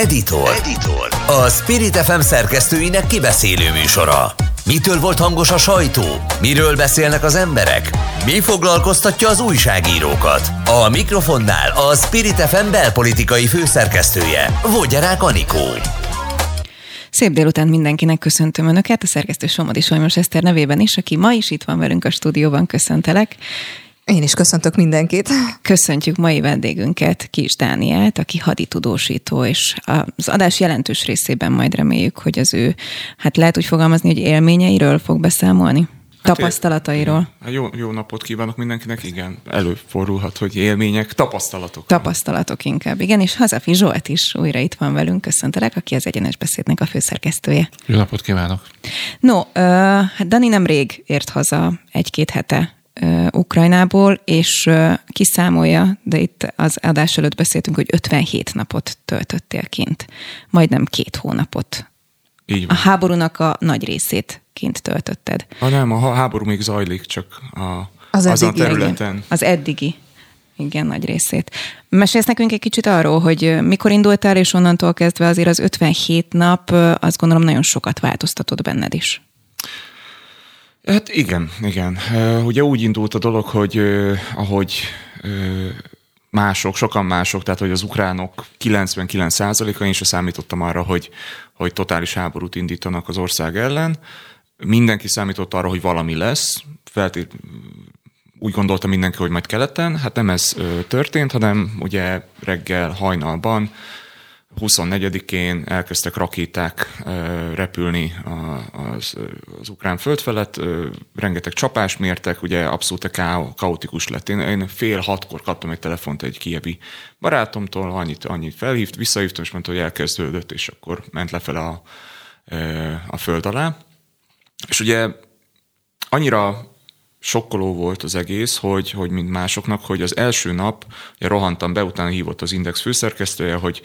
Editor. Editor. A Spirit FM szerkesztőinek kibeszélő műsora. Mitől volt hangos a sajtó? Miről beszélnek az emberek? Mi foglalkoztatja az újságírókat? A mikrofonnál a Spirit FM belpolitikai főszerkesztője, Vogyarák Anikó. Szép délután mindenkinek köszöntöm Önöket, a szerkesztő Somodi Solymos Eszter nevében is, aki ma is itt van velünk a stúdióban, köszöntelek. Én is köszöntök mindenkit. Köszöntjük mai vendégünket, Kis Dánielt, aki haditudósító, és az adás jelentős részében majd reméljük, hogy az ő, hát lehet úgy fogalmazni, hogy élményeiről fog beszámolni. Hát tapasztalatairól. Hát jó, jó napot kívánok mindenkinek, igen, előfordulhat, hogy élmények, tapasztalatok. Tapasztalatok inkább, igen, és Hazafi Zsolt is újra itt van velünk, köszöntelek, aki az Egyenes Beszédnek a főszerkesztője. Jó napot kívánok! No, uh, Dani nem rég ért haza egy-két hete Ukrajnából, és kiszámolja, de itt az adás előtt beszéltünk, hogy 57 napot töltöttél kint. Majdnem két hónapot. Így van. A háborúnak a nagy részét kint töltötted. Ha nem, a háború még zajlik, csak a, az azon eddigi, területen. Igen, az eddigi. Igen, nagy részét. Mesélsz nekünk egy kicsit arról, hogy mikor indultál, és onnantól kezdve azért az 57 nap, azt gondolom nagyon sokat változtatott benned is. Hát igen, igen. Ugye úgy indult a dolog, hogy ahogy mások, sokan mások, tehát hogy az ukránok 99%-a, én sem számítottam arra, hogy, hogy totális háborút indítanak az ország ellen. Mindenki számított arra, hogy valami lesz. Feltét, úgy gondolta mindenki, hogy majd keleten. Hát nem ez történt, hanem ugye reggel hajnalban 24-én elkezdtek rakéták repülni az, az ukrán föld felett, rengeteg csapás mértek, ugye abszolút kaotikus lett. Én, én fél hatkor kaptam egy telefont egy kievi barátomtól, annyit, annyit felhívt, visszahívtam, és mondta, hogy elkezdődött, és akkor ment lefele a, a föld alá. És ugye annyira sokkoló volt az egész, hogy, hogy mint másoknak, hogy az első nap, ugye rohantam be, utána hívott az Index főszerkesztője, hogy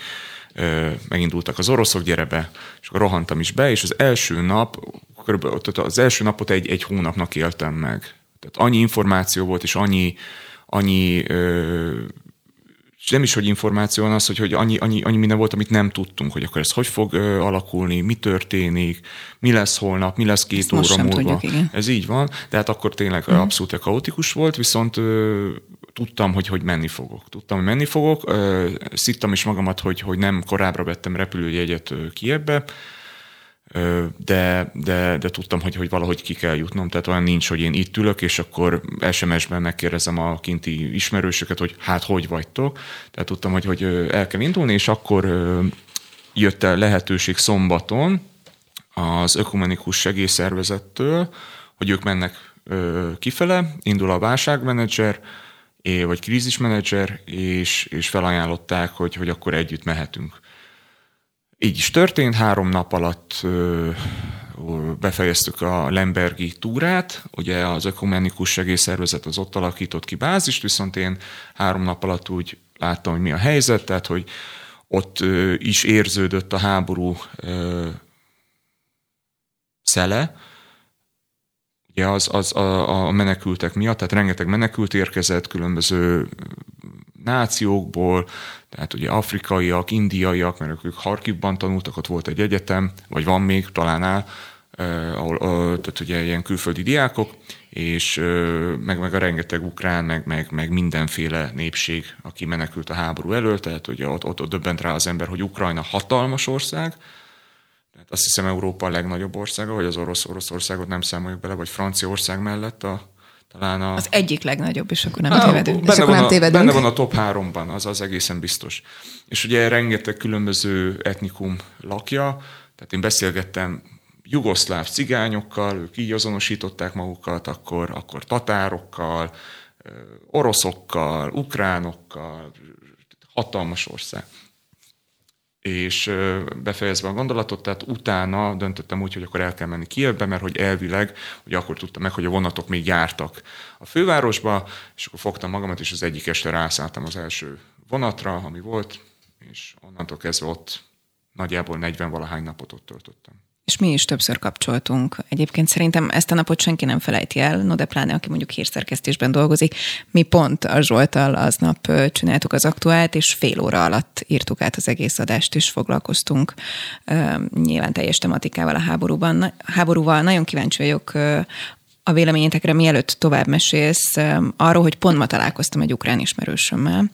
megindultak az oroszok, gyere be, és akkor rohantam is be, és az első nap, körülbelül az első napot egy, egy hónapnak éltem meg. Tehát annyi információ volt, és annyi, annyi és nem is, hogy információ van az, hogy, hogy annyi, annyi, annyi minden volt, amit nem tudtunk, hogy akkor ez hogy fog ö, alakulni, mi történik, mi lesz holnap, mi lesz két Ezt óra múlva. Tudjuk, igen. Ez így van, de hát akkor tényleg uh-huh. abszolút kaotikus volt, viszont ö, tudtam, hogy, hogy menni fogok. Tudtam, hogy menni fogok, szittam is magamat, hogy, hogy nem korábbra vettem repülőjegyet Kievbe, de, de, de tudtam, hogy, hogy valahogy ki kell jutnom. Tehát olyan nincs, hogy én itt ülök, és akkor SMS-ben megkérdezem a kinti ismerősöket, hogy hát hogy vagytok. Tehát tudtam, hogy, hogy el kell indulni, és akkor jött el lehetőség szombaton az ökumenikus segélyszervezettől, hogy ők mennek kifele, indul a válságmenedzser, vagy krízismenedzser, és, és felajánlották, hogy, hogy akkor együtt mehetünk. Így is történt, három nap alatt ö, befejeztük a Lembergi túrát, ugye az ökumenikus segélyszervezet az ott alakított ki bázist, viszont én három nap alatt úgy láttam, hogy mi a helyzet, tehát hogy ott ö, is érződött a háború ö, szele, ugye az, az a, a menekültek miatt, tehát rengeteg menekült érkezett különböző nációkból, tehát ugye afrikaiak, indiaiak, mert ők Harkivban tanultak, ott volt egy egyetem, vagy van még, talán áll, eh, ahol, eh, tehát ugye ilyen külföldi diákok, és eh, meg, meg a rengeteg ukrán, meg, meg, meg mindenféle népség, aki menekült a háború elől, tehát ugye ott, ott, ott döbbent rá az ember, hogy Ukrajna hatalmas ország, azt hiszem Európa a legnagyobb országa, vagy az orosz Oroszországot nem számoljuk bele, vagy Franciaország mellett a, talán a... Az egyik legnagyobb, és akkor nem ah, tévedünk. Benne, akkor van nem a, tévedünk. benne van a top háromban, az az egészen biztos. És ugye rengeteg különböző etnikum lakja, tehát én beszélgettem jugoszláv cigányokkal, ők így azonosították magukat, akkor, akkor tatárokkal, oroszokkal, ukránokkal, hatalmas ország és befejezve a gondolatot, tehát utána döntöttem úgy, hogy akkor el kell menni Kievbe, mert hogy elvileg, hogy akkor tudtam meg, hogy a vonatok még jártak a fővárosba, és akkor fogtam magamat, és az egyik este rászálltam az első vonatra, ami volt, és onnantól kezdve ott nagyjából 40 valahány napot ott töltöttem. És mi is többször kapcsoltunk. Egyébként szerintem ezt a napot senki nem felejti el, no de pláne, aki mondjuk hírszerkesztésben dolgozik. Mi pont a Zsoltal aznap csináltuk az aktuált, és fél óra alatt írtuk át az egész adást, és foglalkoztunk nyilván teljes tematikával a háborúban. Háborúval nagyon kíváncsi vagyok a véleményetekre, mielőtt tovább mesélsz, arról, hogy pont ma találkoztam egy ukrán ismerősömmel,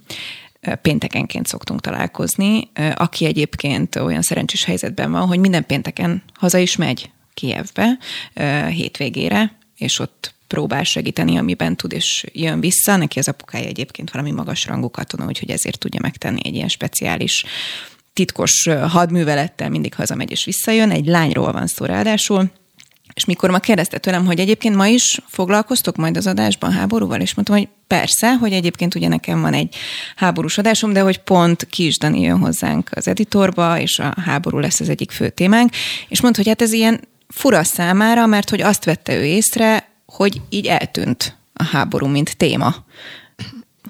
péntekenként szoktunk találkozni, aki egyébként olyan szerencsés helyzetben van, hogy minden pénteken haza is megy Kijevbe hétvégére, és ott próbál segíteni, amiben tud, és jön vissza. Neki az apukája egyébként valami magas rangú katona, úgyhogy ezért tudja megtenni egy ilyen speciális titkos hadművelettel mindig hazamegy és visszajön. Egy lányról van szó ráadásul, és mikor ma kérdezte tőlem, hogy egyébként ma is foglalkoztok majd az adásban háborúval, és mondtam, hogy persze, hogy egyébként ugye nekem van egy háborús adásom, de hogy pont Kis Dani jön hozzánk az editorba, és a háború lesz az egyik fő témánk, és mondta, hogy hát ez ilyen fura számára, mert hogy azt vette ő észre, hogy így eltűnt a háború, mint téma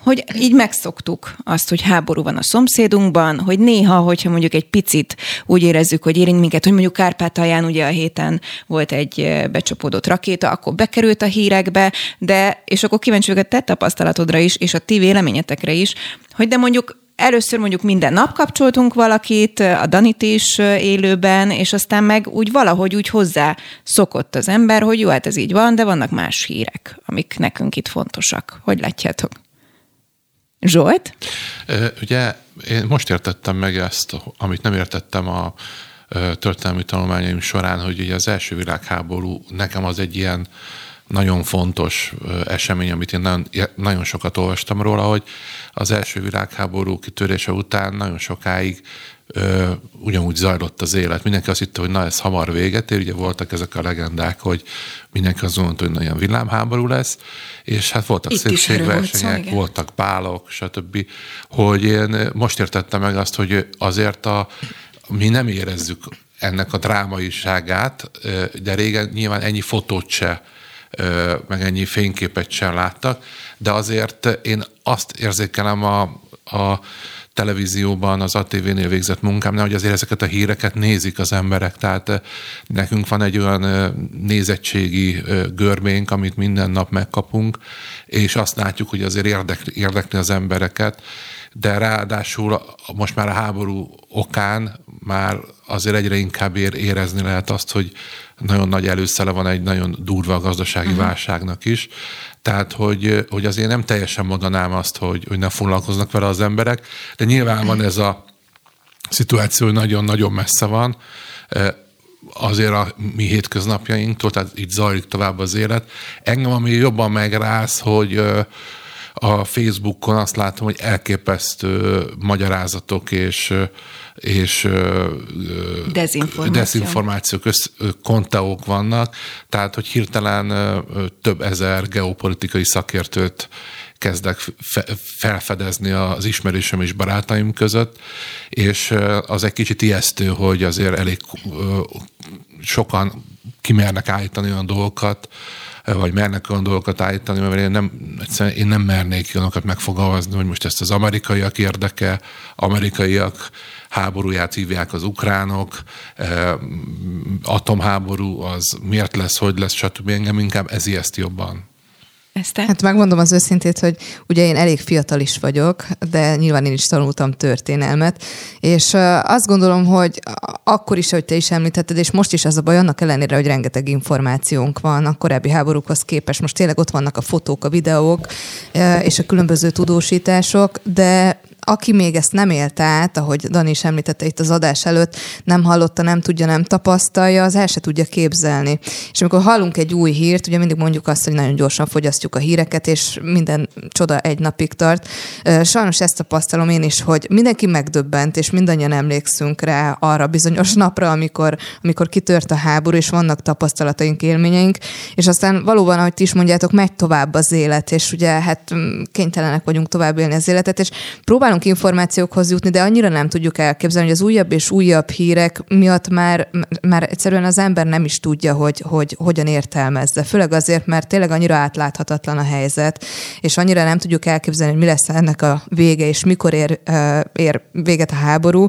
hogy így megszoktuk azt, hogy háború van a szomszédunkban, hogy néha, hogyha mondjuk egy picit úgy érezzük, hogy érint minket, hogy mondjuk Kárpátalján ugye a héten volt egy becsapódott rakéta, akkor bekerült a hírekbe, de, és akkor kíváncsi vagyok a te tapasztalatodra is, és a ti véleményetekre is, hogy de mondjuk először mondjuk minden nap kapcsoltunk valakit, a Danit is élőben, és aztán meg úgy valahogy úgy hozzá szokott az ember, hogy jó, hát ez így van, de vannak más hírek, amik nekünk itt fontosak. Hogy látjátok? Zsolt? Ugye én most értettem meg ezt, amit nem értettem a történelmi tanulmányaim során, hogy ugye az első világháború nekem az egy ilyen nagyon fontos esemény, amit én nagyon, nagyon sokat olvastam róla, hogy az első világháború kitörése után nagyon sokáig ö, ugyanúgy zajlott az élet. Mindenki azt hitte, hogy na ez hamar véget ér, ugye voltak ezek a legendák, hogy mindenki azt mondta, hogy nagyon villámháború lesz, és hát voltak Itt szépségversenyek, volt voltak pálok, stb. Hogy én most értettem meg azt, hogy azért a, mi nem érezzük ennek a drámaiságát, de régen nyilván ennyi fotót se meg ennyi fényképet sem láttak, de azért én azt érzékelem a, a televízióban, az ATV-nél végzett munkámnál, hogy azért ezeket a híreket nézik az emberek. Tehát eh, nekünk van egy olyan eh, nézettségi eh, görbénk, amit minden nap megkapunk, és azt látjuk, hogy azért érdekli, érdekli az embereket, de ráadásul most már a háború okán már azért egyre inkább ér, érezni lehet azt, hogy nagyon nagy előszele van egy nagyon durva gazdasági uh-huh. válságnak is. Tehát, hogy, hogy azért nem teljesen mondanám azt, hogy, hogy ne foglalkoznak vele az emberek, de nyilván van ez a szituáció, hogy nagyon-nagyon messze van, azért a mi hétköznapjainktól, tehát így zajlik tovább az élet. Engem ami jobban megráz, hogy a Facebookon azt látom, hogy elképesztő magyarázatok és és dezinformáció. dezinformációk, konteók vannak, tehát hogy hirtelen több ezer geopolitikai szakértőt kezdek felfedezni az ismerősöm és barátaim között, és az egy kicsit ijesztő, hogy azért elég sokan kimernek állítani olyan dolgokat, vagy mernek olyan dolgokat állítani, mert én nem, egyszerűen én nem mernék olyanokat megfogalmazni, hogy most ezt az amerikaiak érdeke, amerikaiak háborúját hívják az ukránok, atomháború az miért lesz, hogy lesz, stb. Engem inkább ez ijeszt jobban. Eszter? Hát megmondom az őszintét, hogy ugye én elég fiatal is vagyok, de nyilván én is tanultam történelmet, és azt gondolom, hogy akkor is, hogy te is említetted, és most is az a baj, annak ellenére, hogy rengeteg információnk van a korábbi háborúkhoz képest, most tényleg ott vannak a fotók, a videók, és a különböző tudósítások, de aki még ezt nem élte át, ahogy Dani is említette itt az adás előtt, nem hallotta, nem tudja, nem tapasztalja, az el se tudja képzelni. És amikor hallunk egy új hírt, ugye mindig mondjuk azt, hogy nagyon gyorsan fogyasztjuk a híreket, és minden csoda egy napig tart. Sajnos ezt tapasztalom én is, hogy mindenki megdöbbent, és mindannyian emlékszünk rá arra bizonyos napra, amikor, amikor kitört a háború, és vannak tapasztalataink, élményeink, és aztán valóban, ahogy ti is mondjátok, megy tovább az élet, és ugye hát kénytelenek vagyunk tovább élni az életet, és próbál próbálunk információkhoz jutni, de annyira nem tudjuk elképzelni, hogy az újabb és újabb hírek miatt már, már egyszerűen az ember nem is tudja, hogy, hogy hogyan értelmezze. Főleg azért, mert tényleg annyira átláthatatlan a helyzet, és annyira nem tudjuk elképzelni, hogy mi lesz ennek a vége, és mikor ér, ér véget a háború,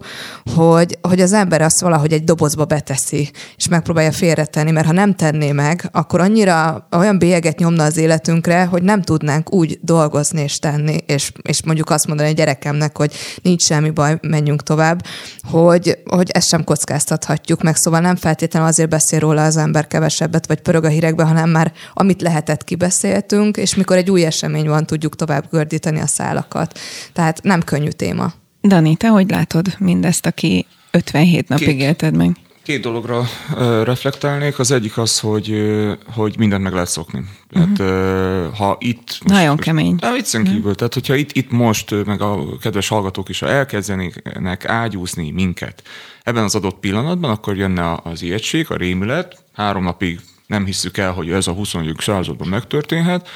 hogy, hogy az ember azt valahogy egy dobozba beteszi, és megpróbálja félretenni, mert ha nem tenné meg, akkor annyira olyan bélyeget nyomna az életünkre, hogy nem tudnánk úgy dolgozni és tenni, és, és mondjuk azt mondani a gyerekemnek, hogy nincs semmi baj, menjünk tovább, hogy, hogy ezt sem kockáztathatjuk meg. Szóval nem feltétlenül azért beszél róla az ember kevesebbet, vagy pörög a hírekbe, hanem már amit lehetett kibeszéltünk, és mikor egy új esemény van, tudjuk tovább gördíteni a szálakat. Tehát nem könnyű téma. Dani, te hogy látod mindezt, aki 57 napig Két. élted meg? Két dologra uh, reflektálnék. Az egyik az, hogy, uh, hogy mindent meg lehet szokni. Tehát, uh, ha itt... Most, Nagyon kemény. Nem, viccen uh-huh. kívül. Tehát, hogyha itt, itt most, meg a kedves hallgatók is, ha elkezdenének ágyúzni minket ebben az adott pillanatban, akkor jönne az ijegység, a rémület. Három napig nem hisszük el, hogy ez a 21. században megtörténhet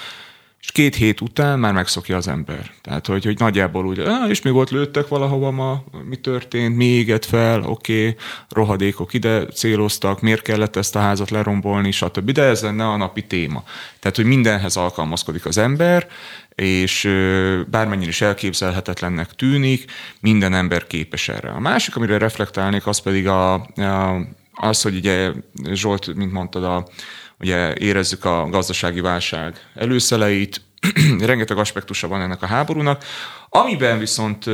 és két hét után már megszokja az ember. Tehát, hogy, hogy nagyjából úgy, ah, és mi volt, lőttek valahova ma, mi történt, mi égett fel, oké, okay, rohadékok ide céloztak, miért kellett ezt a házat lerombolni, stb. De ez lenne a napi téma. Tehát, hogy mindenhez alkalmazkodik az ember, és bármennyire is elképzelhetetlennek tűnik, minden ember képes erre. A másik, amire reflektálnék, az pedig a, a, az, hogy ugye Zsolt, mint mondtad, a, ugye érezzük a gazdasági válság előszeleit, rengeteg aspektusa van ennek a háborúnak, amiben viszont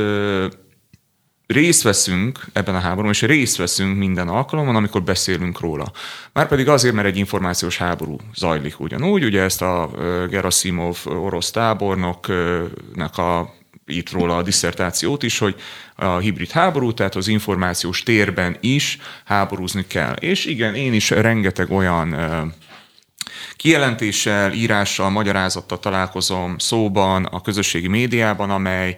részt veszünk ebben a háborúban, és részt veszünk minden alkalommal, amikor beszélünk róla. Márpedig azért, mert egy információs háború zajlik ugyanúgy, ugye ezt a Gerasimov orosz tábornoknak a írt róla a diszertációt is, hogy a hibrid háború, tehát az információs térben is háborúzni kell. És igen, én is rengeteg olyan kijelentéssel, írással, magyarázattal találkozom szóban, a közösségi médiában, amely,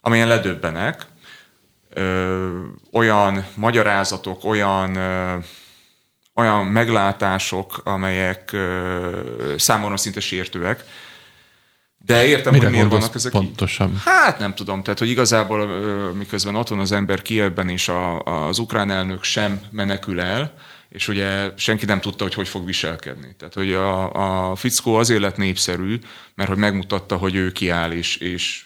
amelyen ledöbbenek, ö, olyan magyarázatok, olyan ö, olyan meglátások, amelyek ö, számomra szinte sértőek, de értem, Mire hogy miért vannak ezek pontosan? Így. Hát nem tudom, tehát hogy igazából miközben ott van az ember Kievben és a, az ukrán elnök sem menekül el, és ugye senki nem tudta, hogy hogy fog viselkedni. Tehát, hogy a, a fickó azért lett népszerű, mert hogy megmutatta, hogy ő kiáll, és, és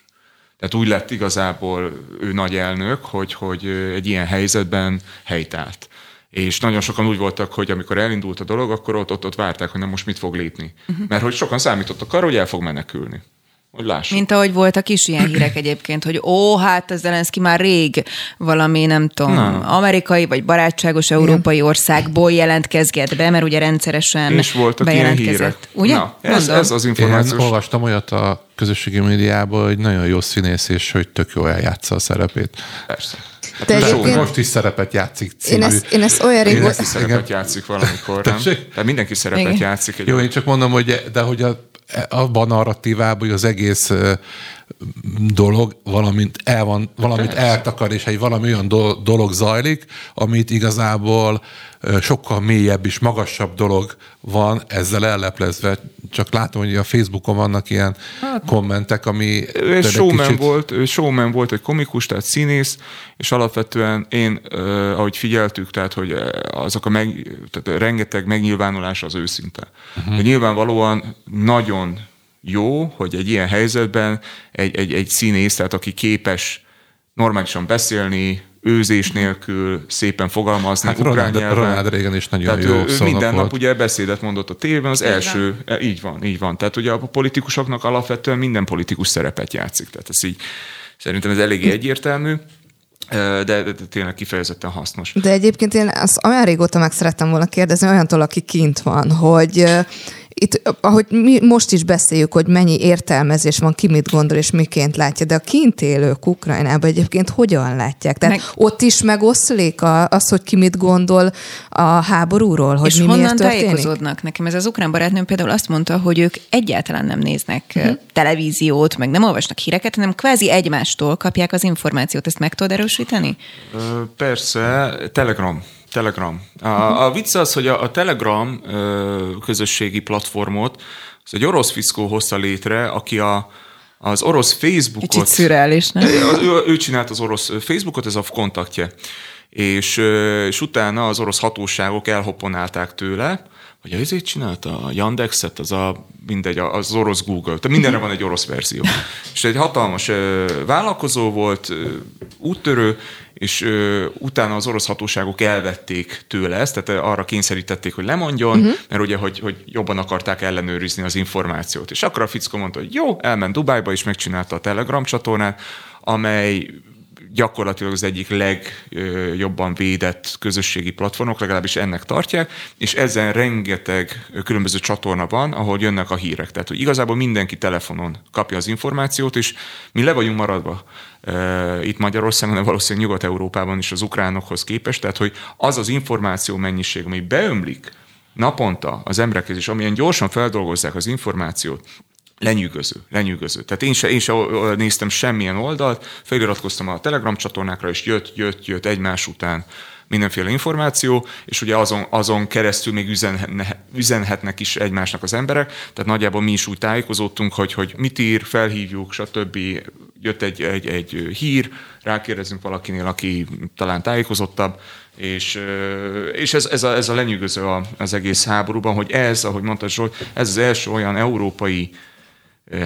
tehát úgy lett igazából ő nagy elnök, hogy, hogy egy ilyen helyzetben helytált. És nagyon sokan úgy voltak, hogy amikor elindult a dolog, akkor ott, ott, ott várták, hogy nem most mit fog lépni. Uh-huh. Mert hogy sokan számítottak arra, hogy el fog menekülni hogy lássuk. Mint ahogy voltak is ilyen hírek egyébként, hogy ó, hát a Zelenszky már rég valami, nem tudom, Na. amerikai vagy barátságos európai Igen. országból jelentkezget be, mert ugye rendszeresen És voltak ilyen hírek. Ugye? Na, ez, ez az információs. Én olvastam olyat a közösségi médiában, hogy nagyon jó színész, és hogy tök jól eljátsza a szerepét. Persze. Hát De egyébként... Most is szerepet játszik című. Én ezt, én ezt olyan régóta... Mindenki szerepet játszik valamikor, nem? Tehát mindenki szerepet Igen. játszik. Egy jó, én csak mondom, hogy de hogy a abban a narratívában, hogy az egész dolog valamint, el van, valamit eltakar, és egy valami olyan dolog zajlik, amit igazából sokkal mélyebb és magasabb dolog van ezzel elleplezve. Csak látom, hogy a Facebookon vannak ilyen hát, kommentek, ami... Ő showman kicsit... volt, ő showman volt, egy komikus, tehát színész, és alapvetően én, eh, ahogy figyeltük, tehát, hogy azok a meg, tehát rengeteg megnyilvánulás az őszinte. Uh-huh. De nyilvánvalóan nagyon jó, hogy egy ilyen helyzetben egy, egy, egy színész, tehát aki képes normálisan beszélni, őzés nélkül szépen fogalmazni hát ukrán Ronald. Ronald Reagan is nagyon Tehát jó ő, ő minden volt. nap ugye beszédet mondott a tévében, az így első, van. így van, így van. Tehát ugye a politikusoknak alapvetően minden politikus szerepet játszik. Tehát ez így, szerintem ez eléggé egyértelmű. De, de, de tényleg kifejezetten hasznos. De egyébként én azt olyan régóta meg szerettem volna kérdezni olyantól, aki kint van, hogy itt, ahogy mi most is beszéljük, hogy mennyi értelmezés van, ki mit gondol és miként látja, de a kint élők Ukrajnában egyébként hogyan látják? Tehát meg... ott is megoszlik a, az, hogy ki mit gondol a háborúról, hogy és mi honnan miért történik? tájékozódnak? Nekem ez az ukrán barátnőm például azt mondta, hogy ők egyáltalán nem néznek uh-huh. televíziót, meg nem olvasnak híreket, hanem kvázi egymástól kapják az információt. Ezt meg tudod erősíteni? Persze, Telegram. Telegram. A, a vicc az, hogy a, a Telegram ö, közösségi platformot az egy orosz fiszkó hozta létre, aki a, az orosz Facebookot... Kicsit szürreális, nem? Ő, ő csinált az orosz Facebookot, ez a kontaktje. És, és utána az orosz hatóságok elhopponálták tőle, vagy ezért csinálta a Yandexet, az a, mindegy, az orosz Google, tehát mindenre van egy orosz verzió. És egy hatalmas vállalkozó volt, úttörő, és utána az orosz hatóságok elvették tőle ezt, tehát arra kényszerítették, hogy lemondjon, uh-huh. mert ugye, hogy, hogy jobban akarták ellenőrizni az információt. És akkor a fickó mondta, hogy jó, elment Dubájba, és megcsinálta a Telegram csatornát, amely gyakorlatilag az egyik legjobban védett közösségi platformok, legalábbis ennek tartják, és ezen rengeteg különböző csatorna van, ahol jönnek a hírek. Tehát, hogy igazából mindenki telefonon kapja az információt, és mi le vagyunk maradva itt Magyarországon, de valószínűleg Nyugat-Európában is az ukránokhoz képest, tehát, hogy az az információ mennyiség, ami beömlik naponta az emberekhez, és amilyen gyorsan feldolgozzák az információt, lenyűgöző, lenyűgöző. Tehát én se, én se néztem semmilyen oldalt, feliratkoztam a Telegram csatornákra, és jött, jött, jött egymás után mindenféle információ, és ugye azon, azon keresztül még üzenhetne, üzenhetnek is egymásnak az emberek, tehát nagyjából mi is úgy tájékozódtunk, hogy, hogy mit ír, felhívjuk, stb. Jött egy, egy, egy hír, rákérdezünk valakinél, aki talán tájékozottabb, és, és ez, ez, a, ez a lenyűgöző az egész háborúban, hogy ez, ahogy mondta Zsolt, ez az első olyan európai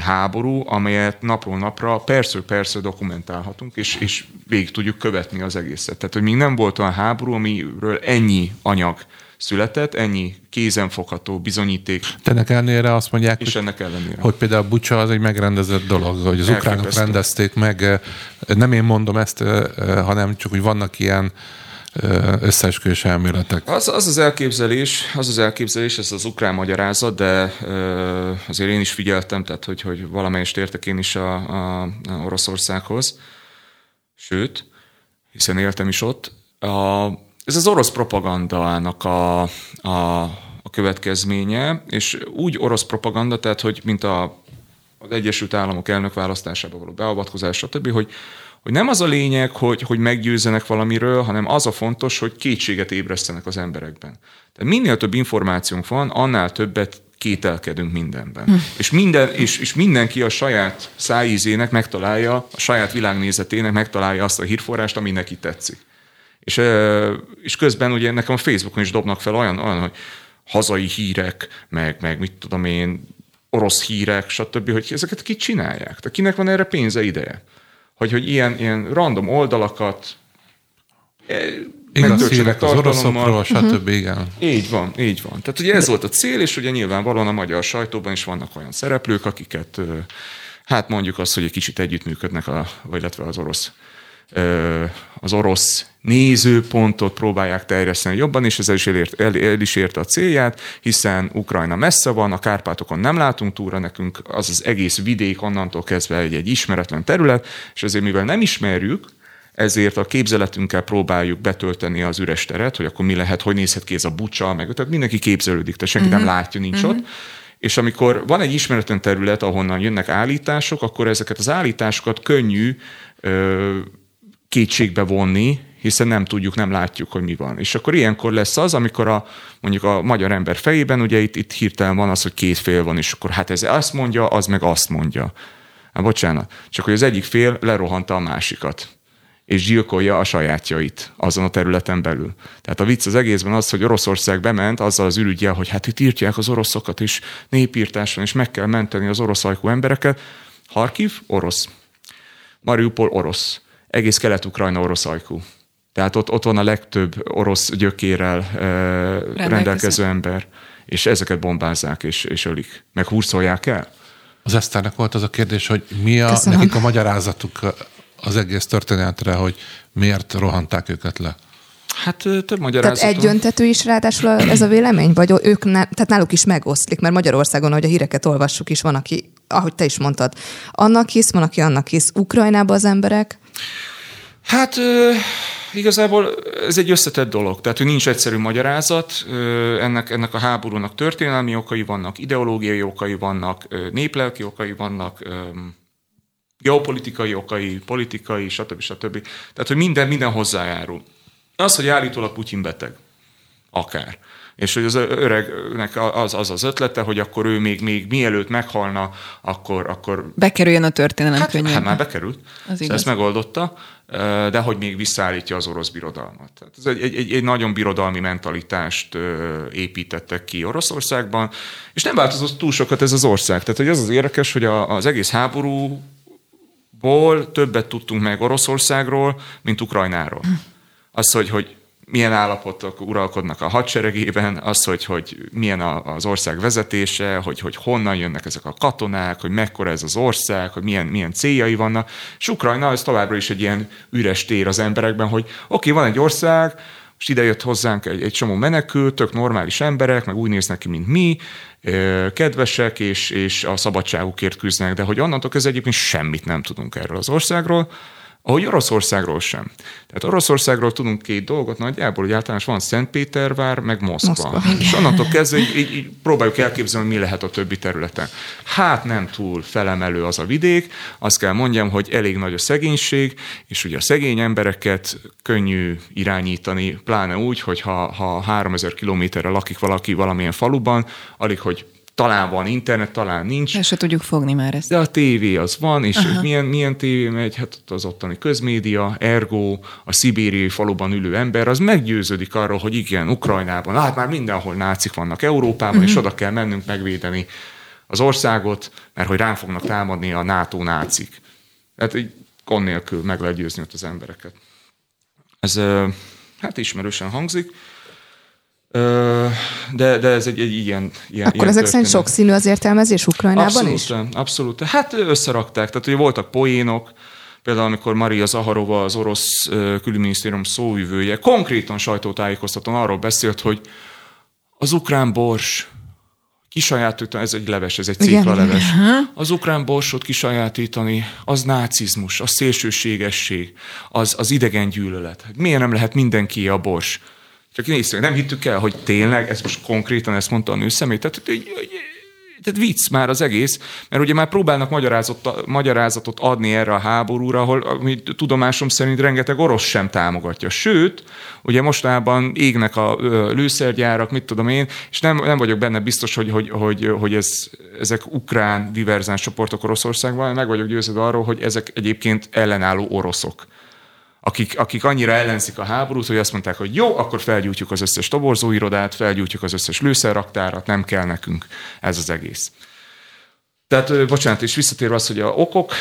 háború, amelyet napról napra persze-persze dokumentálhatunk, és, és végig tudjuk követni az egészet. Tehát, hogy még nem volt olyan háború, amiről ennyi anyag született, ennyi kézenfogható bizonyíték. Ennek ellenére azt mondják, és hogy, ennek ellenére. hogy például a Bucsa az egy megrendezett dolog, hogy az ukránok rendezték meg. Nem én mondom ezt, hanem csak, hogy vannak ilyen összeesküvés elméletek. Az, az az elképzelés, az az elképzelés, ez az ukrán magyarázat, de azért én is figyeltem, tehát hogy, hogy valamelyest értek én is a, a, a Oroszországhoz, sőt, hiszen éltem is ott. A, ez az orosz propagandának a, a, a következménye, és úgy orosz propaganda, tehát hogy mint a, az Egyesült Államok elnökválasztásába való beavatkozás, stb., hogy hogy nem az a lényeg, hogy, hogy meggyőzzenek valamiről, hanem az a fontos, hogy kétséget ébresztenek az emberekben. Tehát minél több információnk van, annál többet kételkedünk mindenben. Hm. És, minden, és, és mindenki a saját szájízének megtalálja, a saját világnézetének megtalálja azt a hírforrást, ami neki tetszik. És, és közben ugye nekem a Facebookon is dobnak fel olyan, olyan hogy hazai hírek, meg, meg mit tudom én, orosz hírek, stb., hogy ezeket ki csinálják. Tehát kinek van erre pénze, ideje? Hogy, hogy ilyen, ilyen random oldalakat eh, Igaz hírek az oroszokról, stb. Uh-huh. Igen. Így van, így van. Tehát ugye ez volt a cél, és ugye nyilvánvalóan a magyar sajtóban is vannak olyan szereplők, akiket hát mondjuk azt, hogy egy kicsit együttműködnek, a, vagy illetve az orosz az orosz nézőpontot próbálják terjeszteni jobban, és ez el is, elért, el, el is érte a célját, hiszen Ukrajna messze van, a Kárpátokon nem látunk túlra, nekünk az az egész vidék onnantól kezdve egy, egy ismeretlen terület, és ezért mivel nem ismerjük, ezért a képzeletünkkel próbáljuk betölteni az üres teret, hogy akkor mi lehet, hogy nézhet ki ez a bucsa, meg tehát mindenki képzelődik, tehát senki uh-huh. nem látja, nincs uh-huh. ott. És amikor van egy ismeretlen terület, ahonnan jönnek állítások, akkor ezeket az állításokat könnyű ö, kétségbe vonni, hiszen nem tudjuk, nem látjuk, hogy mi van. És akkor ilyenkor lesz az, amikor a, mondjuk a magyar ember fejében, ugye itt, itt hirtelen van az, hogy két fél van, és akkor hát ez azt mondja, az meg azt mondja. Hát bocsánat, csak hogy az egyik fél lerohanta a másikat és gyilkolja a sajátjait azon a területen belül. Tehát a vicc az egészben az, hogy Oroszország bement azzal az ürügyjel, hogy hát itt írtják az oroszokat, és népírtás van, és meg kell menteni az orosz ajkú embereket. Harkiv, orosz. Mariupol, orosz egész Kelet-Ukrajna orosz ajkú. Tehát ott, ott van a legtöbb orosz gyökérrel e, rendelkező ember, és ezeket bombázzák és, és ölik, meg hurcolják el. Az Eszternek volt az a kérdés, hogy mi a, nekik a magyarázatuk az egész történetre, hogy miért rohanták őket le? Hát több magyarázatot. Tehát egyöntető is ráadásul ez a vélemény? Vagy ők ne, tehát náluk is megoszlik, mert Magyarországon, ahogy a híreket olvassuk is, van, aki, ahogy te is mondtad, annak hisz, van, aki annak hisz. Ukrajnában az emberek? Hát igazából ez egy összetett dolog, tehát hogy nincs egyszerű magyarázat, ennek, ennek a háborúnak történelmi okai vannak, ideológiai okai vannak, néplelki okai vannak, geopolitikai okai, politikai, stb. stb. Tehát, hogy minden, minden hozzájárul. Az, hogy állítólag Putyin beteg, akár. És hogy az öregnek az az, az ötlete, hogy akkor ő még, még mielőtt meghalna, akkor... akkor Bekerüljön a történelem hát, könyvben. Hát már bekerült. Az igaz. ezt megoldotta, de hogy még visszaállítja az orosz birodalmat. Tehát ez egy, egy, egy nagyon birodalmi mentalitást építettek ki Oroszországban, és nem változott túl sokat ez az ország. Tehát hogy az az érdekes, hogy a, az egész háború ból többet tudtunk meg Oroszországról, mint Ukrajnáról. Az, hogy, hogy milyen állapotok uralkodnak a hadseregében, az, hogy, hogy milyen az ország vezetése, hogy, hogy honnan jönnek ezek a katonák, hogy mekkora ez az ország, hogy milyen, milyen céljai vannak. És Ukrajna ez továbbra is egy ilyen üres tér az emberekben, hogy oké, okay, van egy ország, most ide jött hozzánk egy, egy csomó menekült, tök normális emberek, meg úgy néznek ki, mint mi, kedvesek, és, és a szabadságukért küzdenek, de hogy onnantól kezdve egyébként semmit nem tudunk erről az országról, ahogy Oroszországról sem. Tehát Oroszországról tudunk két dolgot nagyjából, hogy általános van Szentpétervár, meg Moszkva. Moszkva. És onnantól kezdve így, így, így próbáljuk elképzelni, hogy mi lehet a többi területen. Hát nem túl felemelő az a vidék, azt kell mondjam, hogy elég nagy a szegénység, és ugye a szegény embereket könnyű irányítani, pláne úgy, hogy ha, ha 3000 kilométerre lakik valaki valamilyen faluban, alig, hogy talán van internet, talán nincs. El se tudjuk fogni már ezt. De a tévé az van, és Aha. milyen, milyen tévé megy, hát ott az ottani közmédia, ergo, a szibériai faluban ülő ember, az meggyőződik arról, hogy igen, Ukrajnában, hát már mindenhol nácik vannak Európában, uh-huh. és mhm. oda kell mennünk megvédeni az országot, mert hogy ránk fognak támadni a NATO nácik. Tehát így gond nélkül meg lehet győzni ott az embereket. Ez hát ismerősen hangzik. De, de ez egy, egy ilyen, ilyen Akkor ilyen ezek szerint sokszínű az értelmezés Ukrajnában abszolút, is? Abszolút. Hát összerakták. Tehát ugye voltak poénok, például amikor Maria Zaharova, az orosz külügyminisztérium szóvivője, konkrétan sajtótájékoztatón arról beszélt, hogy az ukrán bors kisajátítani, ez egy leves, ez egy céklaleves. Az ukrán borsot kisajátítani, az nácizmus, az szélsőségesség, az, az idegen gyűlölet. Miért nem lehet mindenki a bors? Csak nézzük, nem hittük el, hogy tényleg, ez most konkrétan ezt mondta a nőszemély, tehát, tehát vicc már az egész, mert ugye már próbálnak magyarázatot, magyarázatot adni erre a háborúra, ahol ami tudomásom szerint rengeteg orosz sem támogatja. Sőt, ugye mostában égnek a lőszergyárak, mit tudom én, és nem, nem vagyok benne biztos, hogy, hogy, hogy, hogy ez, ezek ukrán diverzáns csoportok Oroszországban, meg vagyok győződve arról, hogy ezek egyébként ellenálló oroszok akik, akik annyira ellenzik a háborút, hogy azt mondták, hogy jó, akkor felgyújtjuk az összes toborzóirodát, felgyújtjuk az összes lőszerraktárat, nem kell nekünk ez az egész. Tehát, bocsánat, és visszatérve az, hogy a okok,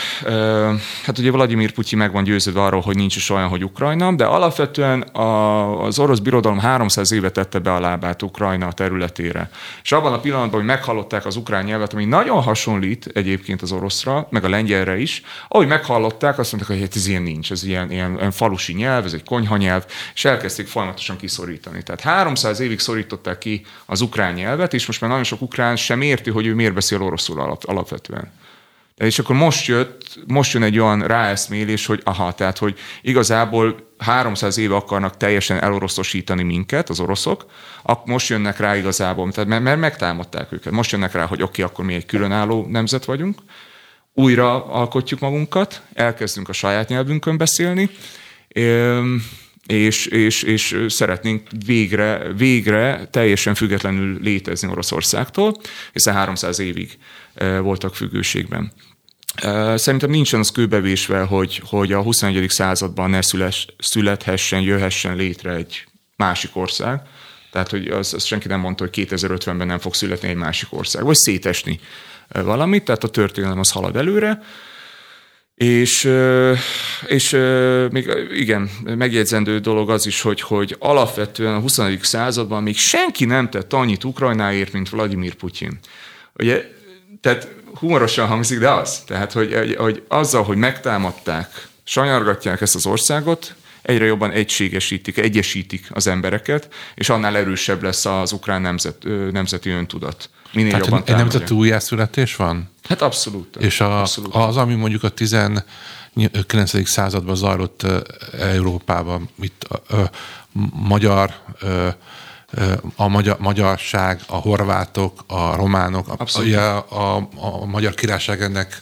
hát ugye Vladimir Putyin meg van győződve arról, hogy nincs is olyan, hogy Ukrajna, de alapvetően az orosz birodalom 300 éve tette be a lábát Ukrajna területére. És abban a pillanatban, hogy meghallották az ukrán nyelvet, ami nagyon hasonlít egyébként az oroszra, meg a lengyelre is, ahogy meghallották, azt mondták, hogy hát ez ilyen nincs, ez ilyen, ilyen, ilyen falusi nyelv, ez egy konyhanyelv, és elkezdték folyamatosan kiszorítani. Tehát 300 évig szorították ki az ukrán nyelvet, és most már nagyon sok ukrán sem érti, hogy ő miért beszél oroszul alap alapvetően. És akkor most jött, most jön egy olyan ráeszmélés, hogy aha, tehát, hogy igazából 300 éve akarnak teljesen eloroszosítani minket, az oroszok, most jönnek rá igazából, tehát mert, mert megtámadták őket. Most jönnek rá, hogy oké, okay, akkor mi egy különálló nemzet vagyunk, újra alkotjuk magunkat, elkezdünk a saját nyelvünkön beszélni, és, és, és szeretnénk végre, végre teljesen függetlenül létezni Oroszországtól, hiszen 300 évig voltak függőségben. Szerintem nincsen az kőbevésve, hogy, hogy a 21. században ne szüles, születhessen, jöhessen létre egy másik ország. Tehát, hogy az, az senki nem mondta, hogy 2050-ben nem fog születni egy másik ország, vagy szétesni valamit, tehát a történelem az halad előre. És, és még igen, megjegyzendő dolog az is, hogy, hogy alapvetően a 20. században még senki nem tett annyit Ukrajnáért, mint Vladimir Putyin. Ugye, tehát humorosan hangzik, de az. Tehát, hogy, hogy azzal, hogy megtámadták, sanyargatják ezt az országot, egyre jobban egységesítik, egyesítik az embereket, és annál erősebb lesz az ukrán nemzet, nemzeti öntudat. Minél Tehát jobban egy nemzeti újjászületés van? Hát abszolút. És a, abszolút. az, ami mondjuk a 19. században zajlott Európában, itt a, a, magyar a magyar, magyarság, a horvátok, a románok, a, a, a, a magyar királyság ennek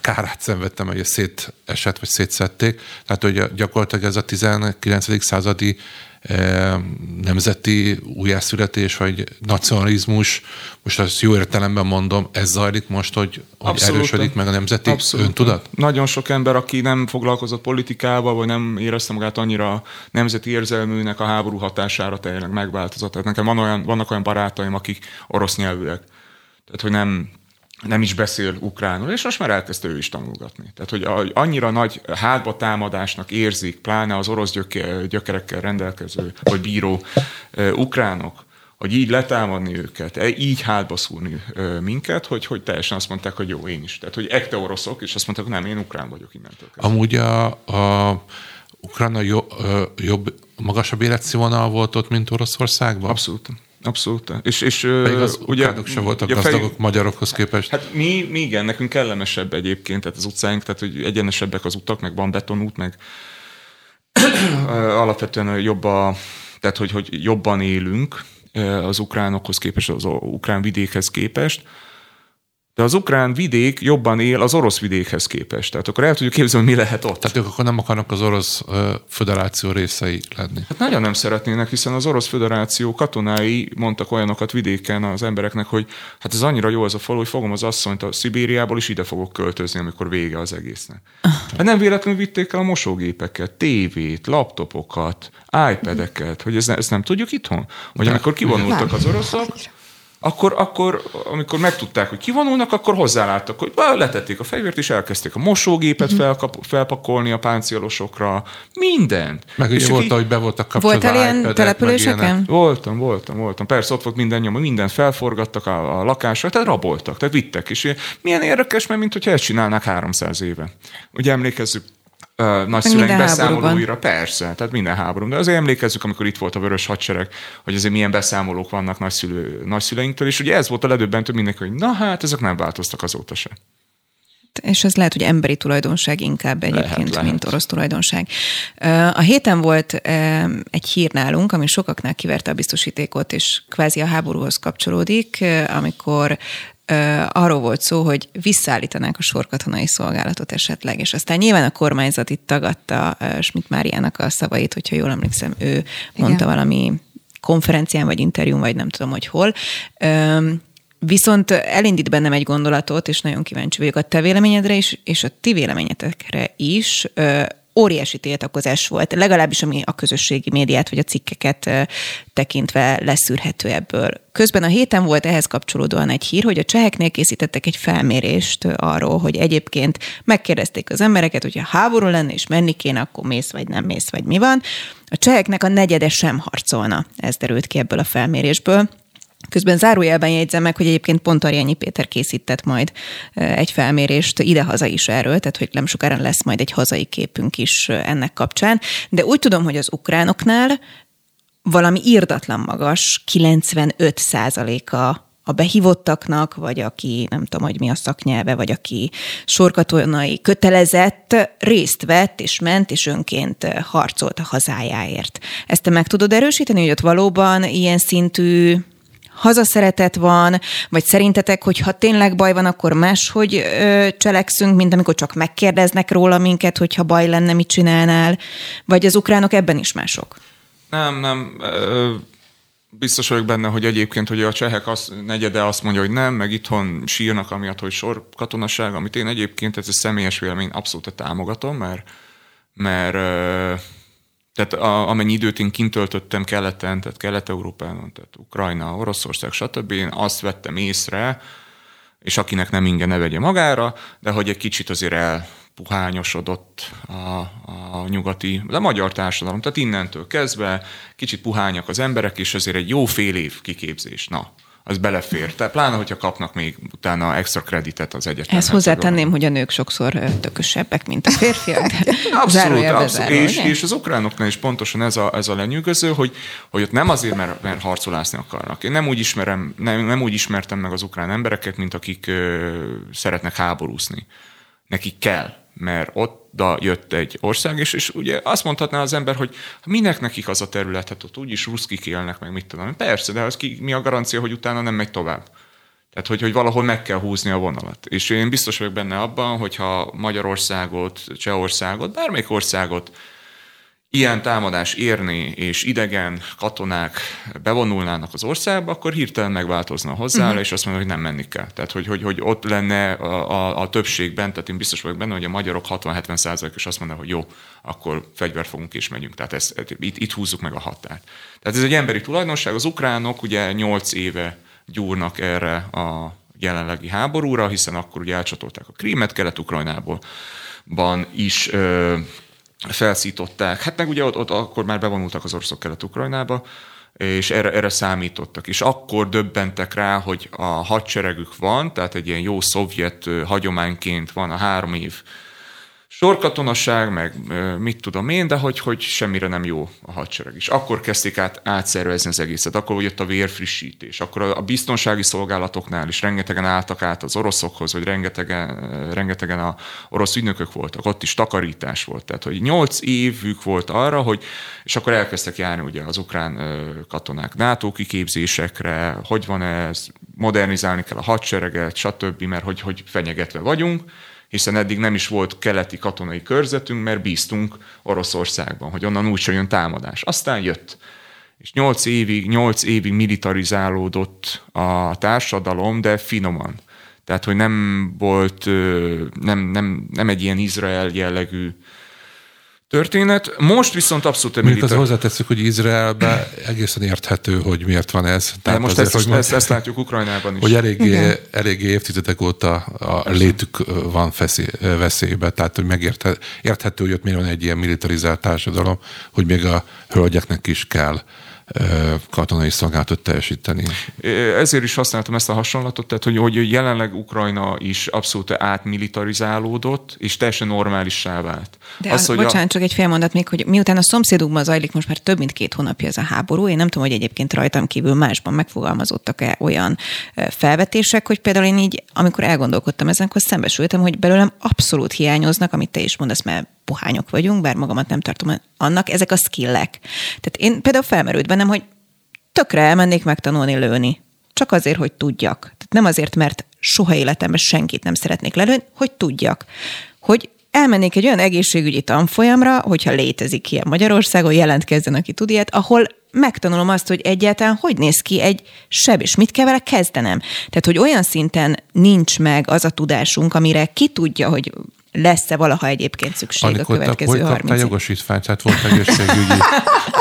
kárát szenvedtem, hogy szétesett, vagy szétszették. Tehát, hogy gyakorlatilag ez a 19. századi nemzeti újjászületés, vagy nacionalizmus, most azt jó értelemben mondom, ez zajlik most, hogy, hogy erősödik meg a nemzeti Abszolút. öntudat? Nagyon sok ember, aki nem foglalkozott politikával, vagy nem érezte magát annyira nemzeti érzelműnek a háború hatására tényleg megváltozott. Tehát nekem van olyan, vannak olyan barátaim, akik orosz nyelvűek. Tehát, hogy nem, nem is beszél ukránul, és most már elkezdte ő is tanulgatni. Tehát, hogy annyira nagy hátba támadásnak érzik, pláne az orosz gyökerekkel rendelkező, vagy bíró ukránok, hogy így letámadni őket, e, így hátba szúrni minket, hogy, hogy teljesen azt mondták, hogy jó, én is. Tehát, hogy ekte oroszok, és azt mondták, hogy nem, én ukrán vagyok innentől. Kezdve. Amúgy a, a Ukrajna jobb, jobb, magasabb életszínvonal volt ott, mint Oroszországban? Abszolút. Abszolút. És, és Pedig az ugye, sem voltak ugye, gazdagok fej... magyarokhoz képest. Hát mi, mi igen, nekünk kellemesebb egyébként, tehát az utcáink, tehát hogy egyenesebbek az utak, meg van betonút, meg alapvetően jobb a, tehát hogy, hogy jobban élünk az ukránokhoz képest, az ukrán vidékhez képest de az ukrán vidék jobban él az orosz vidékhez képest. Tehát akkor el tudjuk képzelni, mi lehet ott. Tehát ők akkor nem akarnak az orosz ö, föderáció részei lenni. Hát nagyon nem szeretnének, hiszen az orosz föderáció katonái mondtak olyanokat vidéken az embereknek, hogy hát ez annyira jó az a falu, hogy fogom az asszonyt a Szibériából, és ide fogok költözni, amikor vége az egésznek. Hát nem véletlenül vitték el a mosógépeket, tévét, laptopokat, iPad-eket, hogy ezt, ezt nem tudjuk itthon? Vagy amikor kivonultak az oroszok, akkor, akkor amikor megtudták, hogy kivonulnak, akkor hozzáláttak, hogy letették a fegyvert, és elkezdték a mosógépet uh-huh. felkap, felpakolni a páncélosokra, mindent. Meg ugye volt, így... hogy be voltak kapcsolva Voltál ilyen településeken? Voltam, voltam, voltam. Persze ott volt minden nyoma, mindent felforgattak a, a lakásra, tehát raboltak, tehát vittek. És milyen érdekes, mert mint hogyha ezt csinálnák 300 éve. Ugye emlékezzük, uh, nagyszüleink beszámolóira, persze, tehát minden háború. De azért emlékezzük, amikor itt volt a vörös hadsereg, hogy azért milyen beszámolók vannak nagyszülő, nagyszüleinktől, és ugye ez volt a ledöbbentő mindenki, hogy na hát, ezek nem változtak azóta se. És ez lehet, hogy emberi tulajdonság inkább egyébként, lehet, lehet. mint orosz tulajdonság. A héten volt egy hír nálunk, ami sokaknál kiverte a biztosítékot, és kvázi a háborúhoz kapcsolódik, amikor arról volt szó, hogy visszaállítanák a sorkatonai szolgálatot esetleg, és aztán nyilván a kormányzat itt tagadta Schmidt Máriának a szavait, hogyha jól emlékszem, ő Igen. mondta valami konferencián, vagy interjún, vagy nem tudom, hogy hol. Viszont elindít bennem egy gondolatot, és nagyon kíváncsi vagyok a te véleményedre is, és a ti véleményetekre is óriási tiltakozás volt, legalábbis ami a közösségi médiát vagy a cikkeket tekintve leszűrhető ebből. Közben a héten volt ehhez kapcsolódóan egy hír, hogy a cseheknél készítettek egy felmérést arról, hogy egyébként megkérdezték az embereket, hogy ha háború lenne és menni kéne, akkor mész vagy nem mész, vagy mi van. A cseheknek a negyede sem harcolna, ez derült ki ebből a felmérésből. Közben zárójelben jegyzem meg, hogy egyébként pont Arjányi Péter készített majd egy felmérést idehaza is erről, tehát hogy nem sokára lesz majd egy hazai képünk is ennek kapcsán. De úgy tudom, hogy az ukránoknál valami írdatlan magas, 95 százaléka a behívottaknak, vagy aki nem tudom, hogy mi a szaknyelve, vagy aki sorkatonai kötelezett, részt vett, és ment, és önként harcolt a hazájáért. Ezt te meg tudod erősíteni, hogy ott valóban ilyen szintű hazaszeretet van, vagy szerintetek, hogy ha tényleg baj van, akkor máshogy ö, cselekszünk, mint amikor csak megkérdeznek róla minket, hogyha baj lenne, mit csinálnál, vagy az ukránok ebben is mások? Nem, nem. Biztos vagyok benne, hogy egyébként, hogy a csehek azt, negyede azt mondja, hogy nem, meg itthon sírnak amiatt, hogy sor katonaság, amit én egyébként, ez a személyes vélemény abszolút támogatom, mert, mert tehát a, amennyi időt én kint töltöttem keleten, tehát Kelet-Európában, tehát Ukrajna, Oroszország, stb. Én azt vettem észre, és akinek nem inge ne vegye magára, de hogy egy kicsit azért elpuhányosodott a, a nyugati, de magyar társadalom. Tehát innentől kezdve kicsit puhányak az emberek, és azért egy jó fél év kiképzés. Na, az belefér. Tehát pláne, hogyha kapnak még utána extra kreditet az egyetemhez. Ezt hozzátenném, hogy a nők sokszor tökösebbek, mint a férfiak. abszolút, abszolút. És, és, az ukránoknál is pontosan ez a, ez a lenyűgöző, hogy, hogy ott nem azért, mert, mert harcolászni akarnak. Én nem úgy, ismerem, nem, nem úgy ismertem meg az ukrán embereket, mint akik ö, szeretnek háborúzni. Nekik kell mert ott da jött egy ország, és, és ugye azt mondhatná az ember, hogy minek nekik az a terület, hát ott úgyis ruszkik élnek, meg mit tudom. Persze, de az ki, mi a garancia, hogy utána nem megy tovább? Tehát, hogy, hogy valahol meg kell húzni a vonalat. És én biztos vagyok benne abban, hogyha Magyarországot, Csehországot, bármelyik országot ilyen támadás érni, és idegen katonák bevonulnának az országba, akkor hirtelen megváltozna a hozzáállás, uh-huh. és azt mondja, hogy nem menni kell. Tehát, hogy, hogy, hogy ott lenne a, a, a többségben, tehát én biztos vagyok benne, hogy a magyarok 60-70 százalékos azt mondja, hogy jó, akkor fegyvert fogunk és megyünk. Tehát ezt, itt, itt húzzuk meg a határt. Tehát ez egy emberi tulajdonság. Az ukránok ugye 8 éve gyúrnak erre a jelenlegi háborúra, hiszen akkor ugye elcsatolták a krímet Kelet-Ukrajnából, ban is ö, felszították. Hát meg ugye ott, ott akkor már bevonultak az oroszok Kelet-Ukrajnába, és erre, erre számítottak. És akkor döbbentek rá, hogy a hadseregük van, tehát egy ilyen jó szovjet hagyományként van a három év sorkatonaság, meg mit tudom én, de hogy, hogy semmire nem jó a hadsereg is. Akkor kezdték át átszervezni az egészet, akkor jött a vérfrissítés, akkor a biztonsági szolgálatoknál is rengetegen álltak át az oroszokhoz, vagy rengetegen, rengetegen a orosz ügynökök voltak, ott is takarítás volt. Tehát, hogy nyolc évük volt arra, hogy, és akkor elkezdtek járni ugye az ukrán katonák NATO kiképzésekre, hogy van ez, modernizálni kell a hadsereget, stb., mert hogy, hogy fenyegetve vagyunk, hiszen eddig nem is volt keleti katonai körzetünk, mert bíztunk Oroszországban, hogy onnan úgy jön támadás. Aztán jött. És nyolc évig, nyolc évig militarizálódott a társadalom, de finoman. Tehát, hogy nem volt, nem, nem, nem egy ilyen Izrael jellegű történet. Most viszont abszolút Mint az hozzáteszük, hogy Izraelben egészen érthető, hogy miért van ez. Tehát most azért, ezt, hogy ezt, ezt látjuk Ukrajnában is. Hogy eléggé, eléggé évtizedek óta a létük van veszélybe, tehát hogy megérthető, hogy ott miért van egy ilyen militarizált társadalom, hogy még a hölgyeknek is kell katonai szolgálatot teljesíteni. Ezért is használtam ezt a hasonlatot, tehát hogy, hogy jelenleg Ukrajna is abszolút átmilitarizálódott, és teljesen normálissá vált. De az, hogy bocsánat, a... csak egy fél mondat még, hogy miután a szomszédunkban zajlik most már több mint két hónapja ez a háború, én nem tudom, hogy egyébként rajtam kívül másban megfogalmazottak-e olyan felvetések, hogy például én így, amikor elgondolkodtam ezen, akkor szembesültem, hogy belőlem abszolút hiányoznak, amit te is mondasz, mert pohányok vagyunk, bár magamat nem tartom annak, ezek a skillek. Tehát én például felmerült bennem, hogy tökre elmennék megtanulni lőni. Csak azért, hogy tudjak. Tehát nem azért, mert soha életemben senkit nem szeretnék lelőni, hogy tudjak. Hogy elmennék egy olyan egészségügyi tanfolyamra, hogyha létezik ilyen Magyarországon, jelentkezzen, aki tud ilyet, ahol megtanulom azt, hogy egyáltalán hogy néz ki egy seb, és mit kell vele kezdenem. Tehát, hogy olyan szinten nincs meg az a tudásunk, amire ki tudja, hogy lesz-e valaha egyébként szükség Amikor a következő te, 30 Hogy jogosítványt, tehát volt egészségügyi.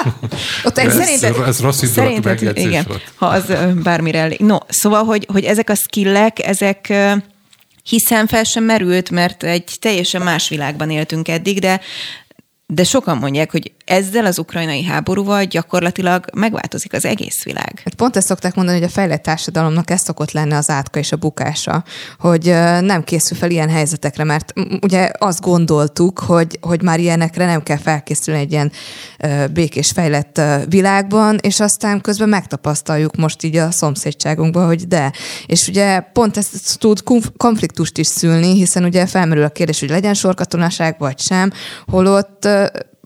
Ott ez, szerinted, ez rossz szerinted, igen, volt. ha az bármire elég. No, szóval, hogy, hogy ezek a skillek, ezek hiszen fel sem merült, mert egy teljesen más világban éltünk eddig, de de sokan mondják, hogy ezzel az ukrajnai háborúval gyakorlatilag megváltozik az egész világ. Hát pont ezt szokták mondani, hogy a fejlett társadalomnak ez szokott lenni az átka és a bukása, hogy nem készül fel ilyen helyzetekre, mert ugye azt gondoltuk, hogy, hogy már ilyenekre nem kell felkészülni egy ilyen békés fejlett világban, és aztán közben megtapasztaljuk most így a szomszédságunkban, hogy de. És ugye pont ez tud konfliktust is szülni, hiszen ugye felmerül a kérdés, hogy legyen sorkatonaság vagy sem, holott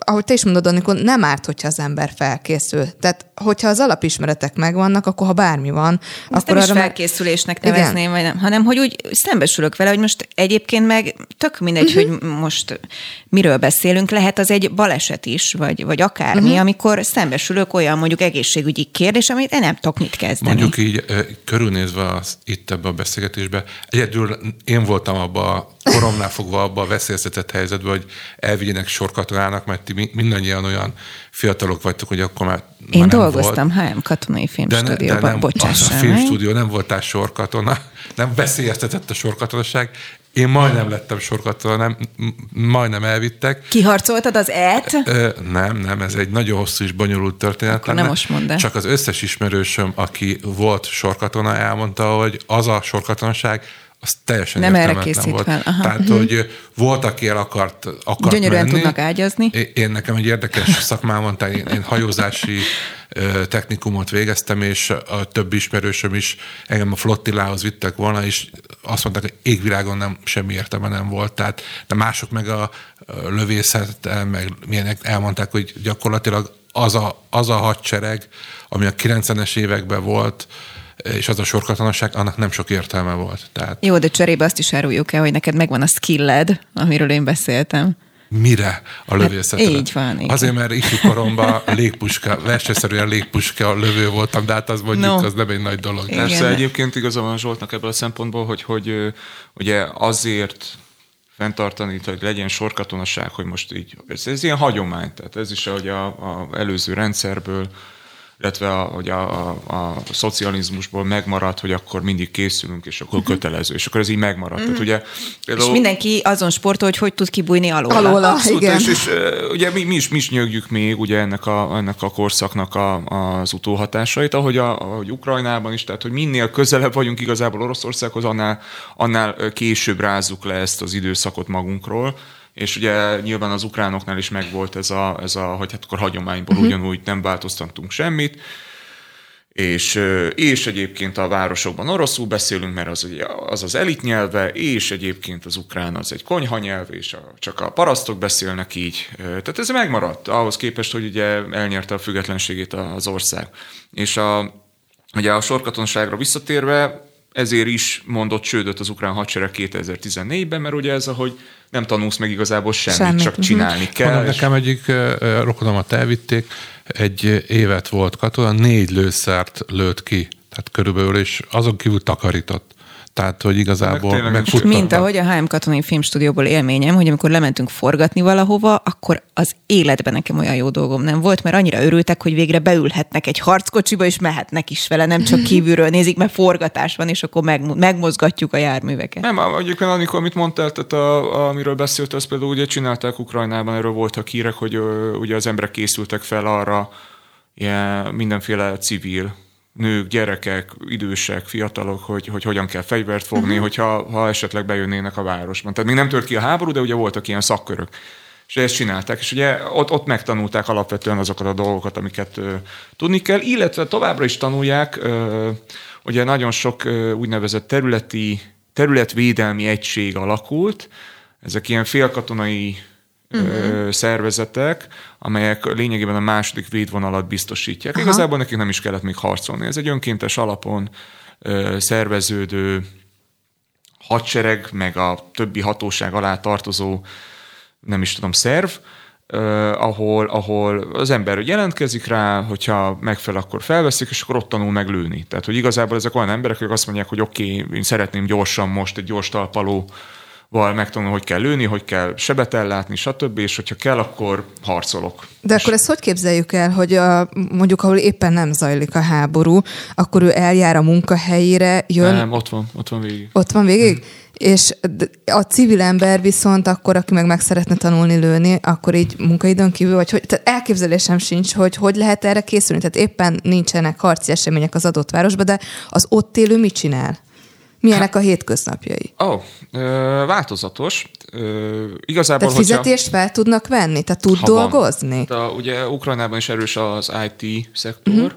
ahogy te is mondod, amikor nem árt, hogyha az ember felkészül. Tehát, hogyha az alapismeretek megvannak, akkor ha bármi van, Ezt akkor nem arra is felkészülésnek meg... nevezném, Igen. vagy nem, hanem hogy úgy szembesülök vele, hogy most egyébként meg tök mindegy, uh-huh. hogy most miről beszélünk, lehet az egy baleset is, vagy, vagy akármi, uh-huh. amikor szembesülök olyan mondjuk egészségügyi kérdés, amit én nem tudok mit kezdeni. Mondjuk így körülnézve az, itt ebbe a beszélgetésbe, egyedül én voltam abba koromnál fogva abba a veszélyeztetett helyzetben, hogy elvigyenek sorkatonának, mert ti mindannyian olyan fiatalok vagytok, hogy akkor már, Én már dolgoztam volt. HM katonai filmstúdióban, de nem, bocsássam. A filmstúdió nem voltál sorkatona, nem veszélyeztetett a sorkatonaság. Én majdnem lettem sorkatona, nem, majdnem elvittek. Kiharcoltad az et? Nem, nem, ez egy nagyon hosszú és bonyolult történet. Akkor nem most mondd Csak az összes ismerősöm, aki volt sorkatona, elmondta, hogy az a sorkatonaság, az teljesen nem erre készít volt. Fel. Aha. Tehát, hogy volt, aki el akart, akart Gyönyörűen menni. tudnak ágyazni. Én nekem egy érdekes szakmám van, tehát én, én hajózási technikumot végeztem, és a többi ismerősöm is engem a flottillához vittek volna, és azt mondták, hogy égvilágon nem semmi értelme nem volt. Tehát, de mások meg a lövészet, meg milyenek elmondták, hogy gyakorlatilag az a, az a hadsereg, ami a 90-es években volt, és az a sorkatonaság, annak nem sok értelme volt. Tehát... Jó, de cserébe azt is áruljuk el, hogy neked megvan a skilled, amiről én beszéltem. mire a lövészetre. így van, igen. Azért, mert ifjú koromban légpuska, versenyszerűen légpuska lövő voltam, de hát az mondjuk, No. az nem egy nagy dolog. Igen. Persze egyébként igaza van Zsoltnak ebből a szempontból, hogy, hogy ugye azért fenntartani, hogy legyen sorkatonaság, hogy most így, ez, ez ilyen hagyomány, tehát ez is hogy a, a előző rendszerből, illetve a, hogy a, a, a szocializmusból megmaradt, hogy akkor mindig készülünk, és akkor kötelező, és akkor ez így megmaradt. Tehát ugye, És például, mindenki azon sportol, hogy hogy tud kibújni alól. Alóla, Abszolút, igen. és, és ugye mi, mi, is, mi is nyögjük még ugye ennek a, ennek a korszaknak a, az utóhatásait, ahogy, a, ahogy Ukrajnában is, tehát hogy minél közelebb vagyunk igazából Oroszországhoz, annál, annál később rázzuk le ezt az időszakot magunkról, és ugye nyilván az ukránoknál is megvolt ez a, ez a hogy hát akkor hagyományból uh-huh. ugyanúgy nem változtattunk semmit, és, és egyébként a városokban oroszul beszélünk, mert az ugye az, az elit nyelve, és egyébként az ukrán az egy konyhanyelv, és a, csak a parasztok beszélnek így. Tehát ez megmaradt ahhoz képest, hogy ugye elnyerte a függetlenségét az ország. És a, ugye a sorkatonságra visszatérve, ezért is mondott csődöt az ukrán hadsereg 2014-ben, mert ugye ez, ahogy nem tanulsz meg igazából semmit, Semmit, csak mhm. csinálni kell. Mondom, és- nekem egyik rokonomat elvitték, egy évet volt katona, négy lőszert lőtt ki, tehát körülbelül, és azon kívül takarított. Tehát, hogy igazából Meg tényleg megfuttatta. Mint ahogy a HM Katonai Filmstúdióból élményem, hogy amikor lementünk forgatni valahova, akkor az életben nekem olyan jó dolgom nem volt, mert annyira örültek, hogy végre beülhetnek egy harckocsiba, és mehetnek is vele, nem csak kívülről nézik, mert forgatás van, és akkor meg, megmozgatjuk a járműveket. Nem, egyébként Anikó, amit mondtál, tehát a, amiről beszélt, az például ugye csinálták Ukrajnában, erről voltak hírek, hogy ö, ugye az emberek készültek fel arra, ilyen mindenféle civil nők, gyerekek, idősek, fiatalok, hogy, hogy hogyan kell fegyvert fogni, uh-huh. hogyha ha esetleg bejönnének a városban. Tehát még nem tört ki a háború, de ugye voltak ilyen szakkörök. És ezt csinálták, és ugye ott, ott megtanulták alapvetően azokat a dolgokat, amiket ö, tudni kell, illetve továbbra is tanulják, ö, ugye nagyon sok ö, úgynevezett területi, területvédelmi egység alakult, ezek ilyen félkatonai uh-huh. szervezetek, amelyek lényegében a második védvonalat biztosítják. Aha. Igazából nekik nem is kellett még harcolni. Ez egy önkéntes alapon szerveződő hadsereg, meg a többi hatóság alá tartozó, nem is tudom, szerv, Uh, ahol, ahol az ember jelentkezik rá, hogyha megfelel, akkor felveszik, és akkor ott tanul meg lőni. Tehát, hogy igazából ezek olyan emberek, akik azt mondják, hogy oké, okay, én szeretném gyorsan most egy gyors talpaló val megtanulni, hogy kell lőni, hogy kell sebet ellátni, stb. És hogyha kell, akkor harcolok. De akkor ezt hogy képzeljük el, hogy a, mondjuk, ahol éppen nem zajlik a háború, akkor ő eljár a munkahelyére, jön, Nem, ott van, ott van végig. ott van végig? És d- a civil ember viszont akkor, aki meg meg szeretne tanulni lőni, akkor így munkaidőn kívül, vagy hogy, tehát elképzelésem sincs, hogy hogy lehet erre készülni. Tehát éppen nincsenek harci események az adott városban, de az ott élő mit csinál? Milyenek a hétköznapjai? Ó, oh, változatos. Ö, igazából, Tehát fizetést fel tudnak venni? Tehát tud Ha van. dolgozni? De ugye Ukrajnában is erős az IT szektor, uh-huh.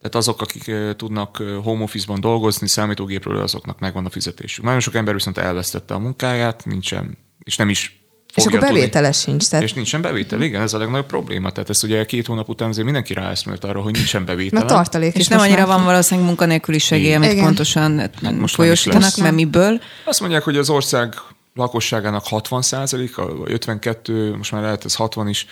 tehát azok, akik tudnak home office-ban dolgozni, számítógépről, azoknak megvan a fizetésük. Nagyon sok ember viszont elvesztette a munkáját, nincsen, és nem is És akkor tudni. bevétele sincs. Tehát És nincsen bevétel, igen, ez a legnagyobb probléma. Tehát ezt ugye két hónap után azért mindenki ráeszmélt arra, hogy nincsen bevétel. mert tartalék És nem most annyira már- van valószínűleg munkanélküli segély, amit Igen. pontosan most már is folyosítanak, mert miből. Azt mondják, hogy az ország lakosságának 60 a vagy 52, most már lehet ez 60 is,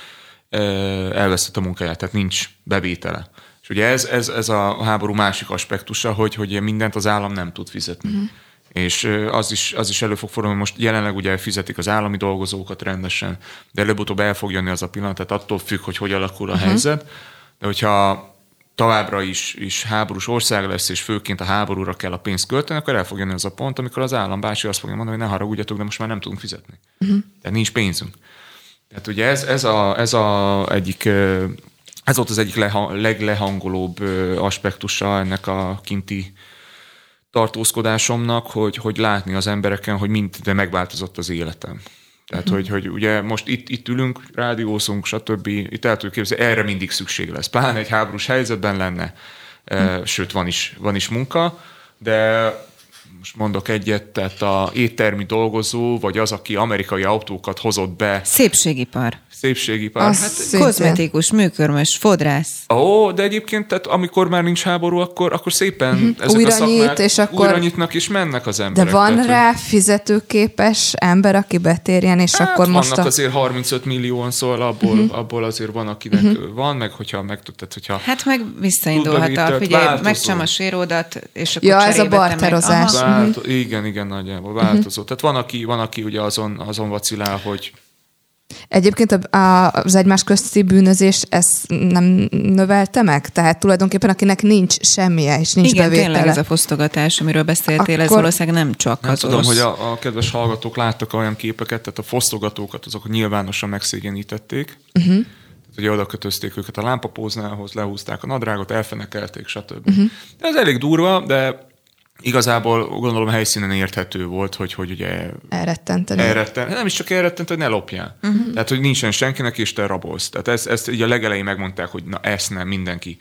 eh, elvesztett a munkáját, tehát nincs bevétele. És ugye ez, ez, ez a háború másik aspektusa, hogy, hogy mindent az állam nem tud fizetni. Uh-huh. És az is, az is elő fog fordulni, most jelenleg ugye fizetik az állami dolgozókat rendesen, de előbb-utóbb el fog jönni az a pillanat, tehát attól függ, hogy hogy alakul a uh-huh. helyzet. De hogyha továbbra is, is háborús ország lesz, és főként a háborúra kell a pénzt költeni, akkor el fog jönni az a pont, amikor az állam bácsi azt fogja mondani, hogy ne haragudjatok, de most már nem tudunk fizetni. Uh-huh. Tehát nincs pénzünk. Tehát ugye ez, ez, a, ez a egyik, ez volt az egyik leha, leglehangolóbb aspektusa ennek a kinti tartózkodásomnak, hogy, hogy látni az embereken, hogy mind, de megváltozott az életem. Tehát, hogy, hogy ugye most itt, itt ülünk, rádiózunk, stb. Itt el tudjuk képzelni, erre mindig szükség lesz. Pláne egy háborús helyzetben lenne, e, sőt, van is, van is munka, de most mondok egyet, tehát a éttermi dolgozó, vagy az, aki amerikai autókat hozott be, Szépségipar. szépségipar. Az Hát, szintén. Kozmetikus, műkörmös, fodrász. Ó, de egyébként, tehát amikor már nincs háború, akkor, akkor szépen uh-huh. ezek Újra a szakmák nyit, és akkor- újra nyitnak, és mennek az De emberek. van tehát, rá fizetőképes ember, aki betérjen, és Hát akkor vannak most a... azért 35 millióan, szóval abból, uh-huh. abból azért van, akinek uh-huh. van, meg hogyha meg tehát, hogyha Hát meg visszaindulhat a, figyelj, megcsam a séródat, és akkor Ja, ez a barterozás. Aha. Válto- Igen, igen, nagyjából változó. Tehát van aki, van, aki ugye azon, azon vacilál, hogy Egyébként a, a, az egymás közti bűnözés ezt nem növelte meg? Tehát tulajdonképpen akinek nincs semmije, és nincs Igen, bevétele. tényleg ez a fosztogatás, amiről beszéltél, ez Akkor- valószínűleg nem csak nem az tudom, orosz. hogy a, a kedves hallgatók láttak olyan képeket, tehát a fosztogatókat azok nyilvánosan megszégyenítették. Uh-huh. Tehát ugye oda kötözték őket a lámpapóznához, lehúzták a nadrágot, elfenekelték, stb. Uh-huh. Ez elég durva, de igazából gondolom helyszínen érthető volt, hogy, hogy ugye Elrettenteni. elretten, nem is csak elrettent, hogy ne lopjál. Uh-huh. Tehát, hogy nincsen senkinek, és te rabolsz. Tehát ezt, ezt így a legelején megmondták, hogy na ezt nem mindenki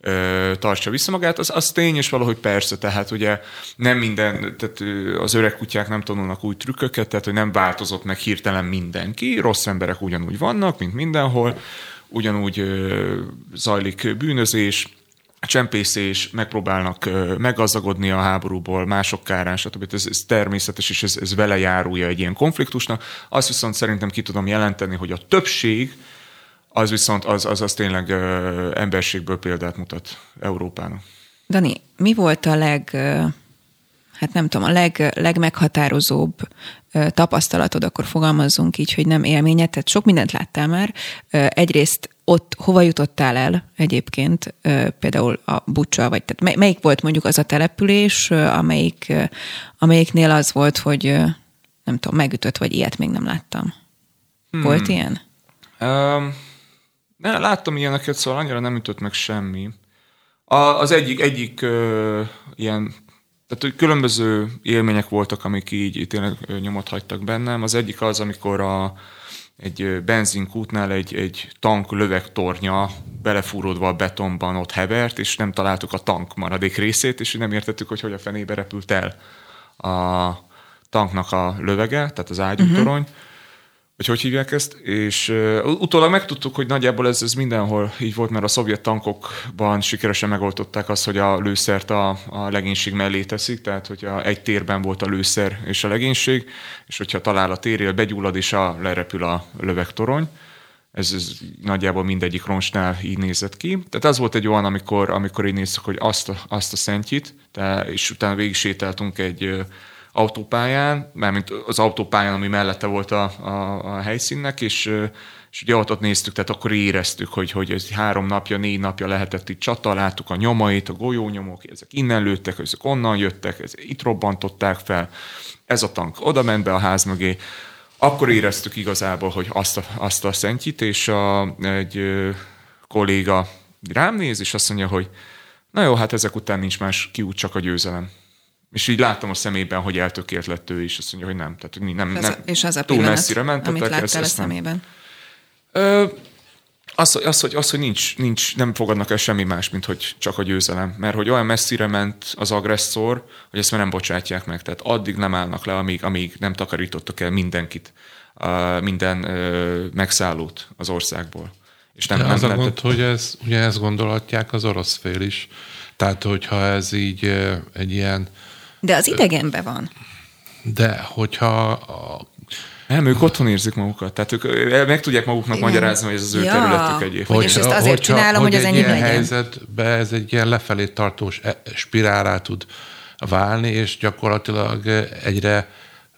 ö, tartsa vissza magát, az, az tény, és valahogy persze, tehát ugye nem minden, tehát az öreg kutyák nem tanulnak új trükköket, tehát hogy nem változott meg hirtelen mindenki, rossz emberek ugyanúgy vannak, mint mindenhol, ugyanúgy ö, zajlik bűnözés, csempészés, megpróbálnak ö, meggazdagodni a háborúból, mások kárán, stb. Ez, ez természetes, és ez, ez vele járulja egy ilyen konfliktusnak. Azt viszont szerintem ki tudom jelenteni, hogy a többség az viszont az, az, az tényleg ö, emberségből példát mutat Európának. Dani, mi volt a leg, hát nem tudom, a leg, legmeghatározóbb tapasztalatod, akkor fogalmazzunk így, hogy nem élményed, tehát sok mindent láttál már. Egyrészt ott hova jutottál el egyébként, például a Bucsa, vagy tehát mely- melyik volt mondjuk az a település, amelyik, amelyiknél az volt, hogy nem tudom, megütött, vagy ilyet még nem láttam. Volt ilyen? Um, ne, láttam ilyeneket, szóval annyira nem ütött meg semmi. A, az egyik, egyik ö, ilyen, tehát hogy különböző élmények voltak, amik így, tényleg nyomot hagytak bennem. Az egyik az, amikor a, egy benzinkútnál egy, egy tank lövegtornya belefúródva a betonban ott hevert, és nem találtuk a tank maradék részét, és nem értettük, hogy hogy a fenébe repült el a tanknak a lövege, tehát az ágyútorony. Uh-huh vagy hogy hívják ezt, és uh, utólag megtudtuk, hogy nagyjából ez, ez mindenhol így volt, mert a szovjet tankokban sikeresen megoldották azt, hogy a lőszert a, a legénység mellé teszik, tehát hogyha egy térben volt a lőszer és a legénység, és hogyha talál a térjél, begyullad és a, lerepül a lövegtorony. Ez, ez nagyjából mindegyik roncsnál így nézett ki. Tehát az volt egy olyan, amikor, amikor így néztük, hogy azt a, azt a szentjit, de, és utána végig sétáltunk egy autópályán, mármint az autópályán, ami mellette volt a, a, a helyszínnek, és, és ugye ott, ott néztük, tehát akkor éreztük, hogy, hogy ez három napja, négy napja lehetett itt csata, láttuk a nyomait, a golyónyomok, ezek innen lőttek, ezek onnan jöttek, ezek itt robbantották fel, ez a tank oda ment be a ház mögé, akkor éreztük igazából, hogy azt a, azt a szentjit, és a, egy kolléga rám néz, és azt mondja, hogy na jó, hát ezek után nincs más kiút, csak a győzelem. És így láttam a szemében, hogy eltökélt lett ő is, azt mondja, hogy nem. Tehát, hogy nem, nem és az a túl pillanat, messzire mentetek. amit láttál ez, a ezt nem. szemében. Ö, az, hogy- az, hogy, az, hogy nincs, nincs, nem fogadnak el semmi más, mint hogy csak a győzelem. Mert hogy olyan messzire ment az agresszor, hogy ezt már nem bocsátják meg. Tehát addig nem állnak le, amíg, amíg nem takarítottak el mindenkit, uh, minden uh, megszállót az országból. És nem, De nem, az a nem, gond, hogy ez, ugye ezt gondolhatják az orosz fél is. Tehát, hogyha ez így ö, egy ilyen, De az idegenben van. de hogyha a, nem, ők otthon érzik magukat. Tehát ők meg tudják maguknak Igen. magyarázni, hogy ez az ő Ja. területük egyébként. Hogy- és ezt azért csinálom, hogy az egy enyém ilyen legyen. helyzetbe ez egy ilyen lefelé tartós e- spirálá tud válni, és gyakorlatilag egyre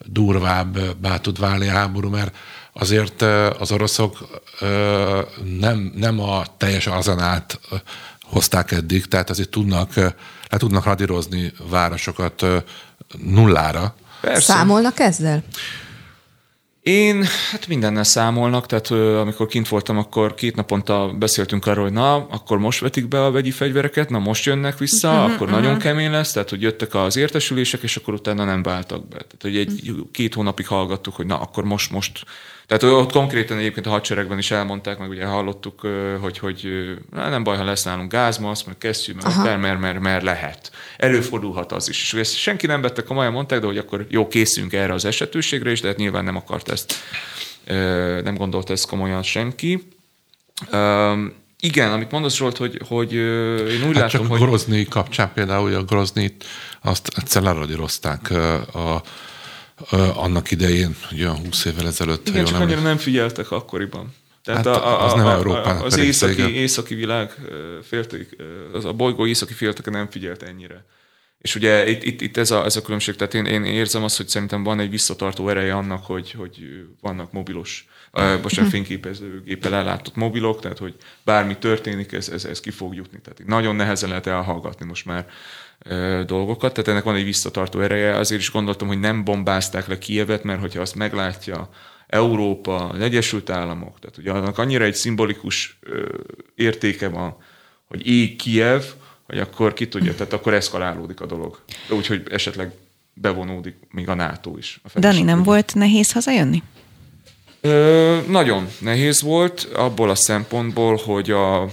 durvábbá tud válni a háború, mert azért az oroszok nem, nem a teljes arzenát hozták eddig, tehát azért tudnak, le tudnak radírozni városokat nullára, Persze. Számolnak ezzel? Én, hát mindennel számolnak, tehát ö, amikor kint voltam, akkor két naponta beszéltünk arról, hogy na, akkor most vetik be a vegyi fegyvereket, na most jönnek vissza, uh-huh, akkor uh-huh. nagyon kemény lesz, tehát hogy jöttek az értesülések, és akkor utána nem váltak be. Tehát hogy egy két hónapig hallgattuk, hogy na, akkor most, most tehát ott konkrétan egyébként a hadseregben is elmondták, meg ugye hallottuk, hogy, hogy nem baj, ha lesz nálunk gázmasz, meg kesztyű, meg mert, mert, mert lehet. Előfordulhat az is. És ezt senki nem vette komolyan, mondták, de hogy akkor jó, készünk erre az esetőségre is, de hát nyilván nem akart ezt, nem gondolta ezt komolyan senki. Igen, amit mondasz Zsolt, hogy, hogy én úgy hát látom, csak hogy... Grozny kapcsán például a Groznit azt egyszer leradírozták a annak idején, olyan 20 évvel ezelőtt. Igen, csak annyira nem figyeltek akkoriban. Tehát hát a, a, az nem Európának az északi, északi világ félték, az a bolygó északi félteke nem figyelt ennyire. És ugye itt, itt, itt ez, a, ez a különbség, tehát én, én érzem azt, hogy szerintem van egy visszatartó ereje annak, hogy, hogy vannak mobilos, uh, bocsánat, fényképezőgéppel ellátott mobilok, tehát hogy bármi történik, ez, ez, ez ki fog jutni. Tehát nagyon nehezen lehet elhallgatni most már dolgokat, tehát ennek van egy visszatartó ereje. Azért is gondoltam, hogy nem bombázták le Kievet, mert hogyha azt meglátja Európa, az Egyesült Államok, tehát ugye annak annyira egy szimbolikus értéke van, hogy ég Kiev, hogy akkor ki tudja, tehát akkor eszkalálódik a dolog. Úgyhogy esetleg bevonódik még a NATO is. A Dani, nem volt nehéz hazajönni? Ö, nagyon nehéz volt, abból a szempontból, hogy a,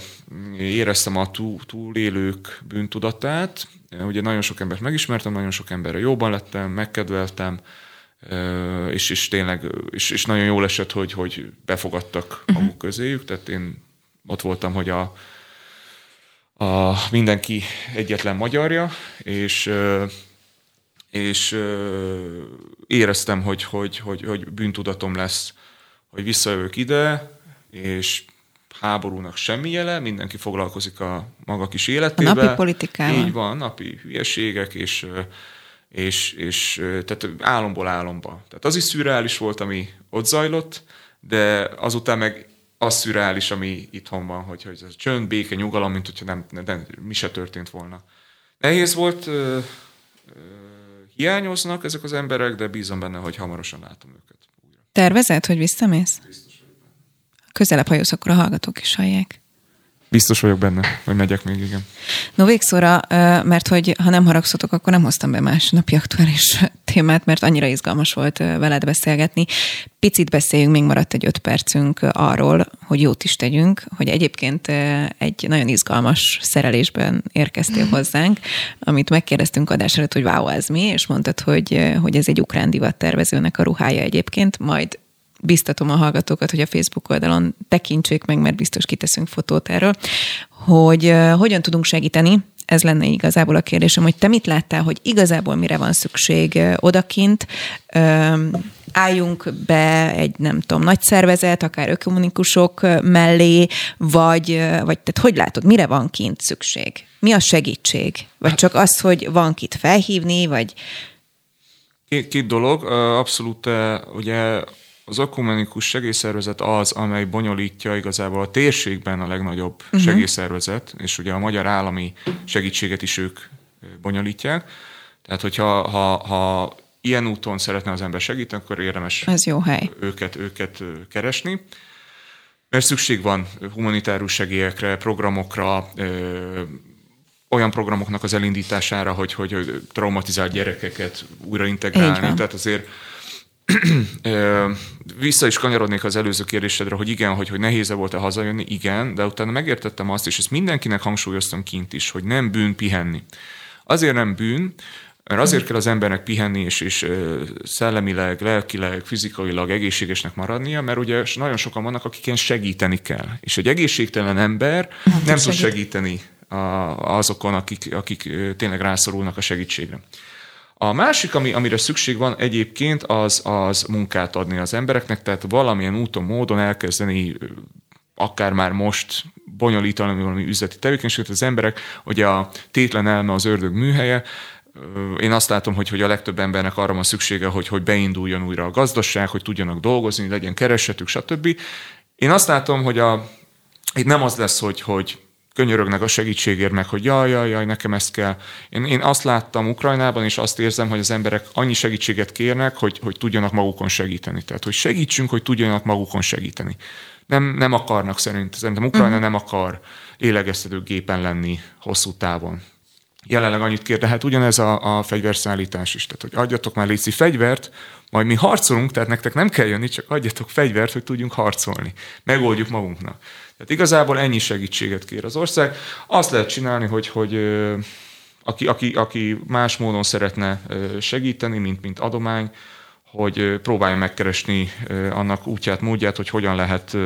éreztem a túl, túlélők bűntudatát, Ugye nagyon sok embert megismertem, nagyon sok emberre jóban lettem, megkedveltem, és, és tényleg, és, és nagyon jól esett, hogy, hogy befogadtak uh-huh. maguk közéjük, tehát én ott voltam, hogy a, a mindenki egyetlen magyarja, és és éreztem, hogy, hogy, hogy, hogy bűntudatom lesz, hogy visszajövök ide, és háborúnak semmi jele, mindenki foglalkozik a maga kis életével. A napi politikával. Így van, napi hülyeségek, és, és, és tehát álomból álomba. Tehát az is szürreális volt, ami ott zajlott, de azután meg az szürreális, ami itthon van, hogy, hogy ez csönd, béke, nyugalom, mint hogyha nem, nem, nem, mi se történt volna. Nehéz volt, ö, ö, hiányoznak ezek az emberek, de bízom benne, hogy hamarosan látom őket újra. Tervezed, hogy visszamész? Biztos közelebb hajósz, akkor a hallgatók is hallják. Biztos vagyok benne, hogy megyek még, igen. No végszóra, mert hogy ha nem haragszotok, akkor nem hoztam be más napi aktuális témát, mert annyira izgalmas volt veled beszélgetni. Picit beszéljünk, még maradt egy öt percünk arról, hogy jót is tegyünk, hogy egyébként egy nagyon izgalmas szerelésben érkeztél hozzánk, amit megkérdeztünk adás előtt, hogy wow, ez mi, és mondtad, hogy, hogy ez egy ukrán divattervezőnek a ruhája egyébként, majd biztatom a hallgatókat, hogy a Facebook oldalon tekintsék meg, mert biztos kiteszünk fotót erről, hogy uh, hogyan tudunk segíteni, ez lenne igazából a kérdésem, hogy te mit láttál, hogy igazából mire van szükség odakint, uh, álljunk be egy, nem tudom, nagy szervezet, akár ökomunikusok mellé, vagy, vagy tehát hogy látod, mire van kint szükség? Mi a segítség? Vagy csak az, hogy van kit felhívni, vagy... Két, két dolog. Abszolút ugye az ökumenikus segélyszervezet az, amely bonyolítja igazából a térségben a legnagyobb uh-huh. segélyszervezet, és ugye a magyar állami segítséget is ők bonyolítják. Tehát, hogyha ha, ha ilyen úton szeretne az ember segíteni, akkor érdemes Ez jó hely. Őket, őket keresni. Mert szükség van humanitárus segélyekre, programokra, ö, olyan programoknak az elindítására, hogy, hogy traumatizált gyerekeket újra integrálni. Tehát azért vissza is kanyarodnék az előző kérdésedre, hogy igen, hogy, hogy nehéz volt-e hazajönni, igen, de utána megértettem azt, és ezt mindenkinek hangsúlyoztam kint is, hogy nem bűn pihenni. Azért nem bűn, mert azért kell az embernek pihenni, és, és szellemileg, lelkileg, fizikailag egészségesnek maradnia, mert ugye nagyon sokan vannak, akiken segíteni kell. És egy egészségtelen ember nem, nem tud segíteni azokon, akik, akik tényleg rászorulnak a segítségre. A másik, ami, amire szükség van egyébként, az, az munkát adni az embereknek, tehát valamilyen úton, módon elkezdeni akár már most bonyolítani valami üzleti tevékenységet az emberek, hogy a tétlen elme az ördög műhelye, én azt látom, hogy, hogy a legtöbb embernek arra van szüksége, hogy, hogy beinduljon újra a gazdaság, hogy tudjanak dolgozni, legyen keresetük, stb. Én azt látom, hogy a, itt nem az lesz, hogy, hogy könyörögnek a segítségért meg, hogy jaj, jaj, jaj, nekem ezt kell. Én, én azt láttam Ukrajnában, és azt érzem, hogy az emberek annyi segítséget kérnek, hogy, hogy tudjanak magukon segíteni. Tehát, hogy segítsünk, hogy tudjanak magukon segíteni. Nem, nem akarnak szerint, szerintem Ukrajna uh-huh. nem akar lélegeztető gépen lenni hosszú távon. Jelenleg annyit kér, de hát ugyanez a, a fegyverszállítás is. Tehát, hogy adjatok már léci fegyvert, majd mi harcolunk, tehát nektek nem kell jönni, csak adjatok fegyvert, hogy tudjunk harcolni. Megoldjuk magunknak. Tehát igazából ennyi segítséget kér az ország. Azt lehet csinálni, hogy, hogy aki, aki, aki más módon szeretne segíteni, mint, mint adomány, hogy próbálja megkeresni annak útját, módját, hogy hogyan lehet,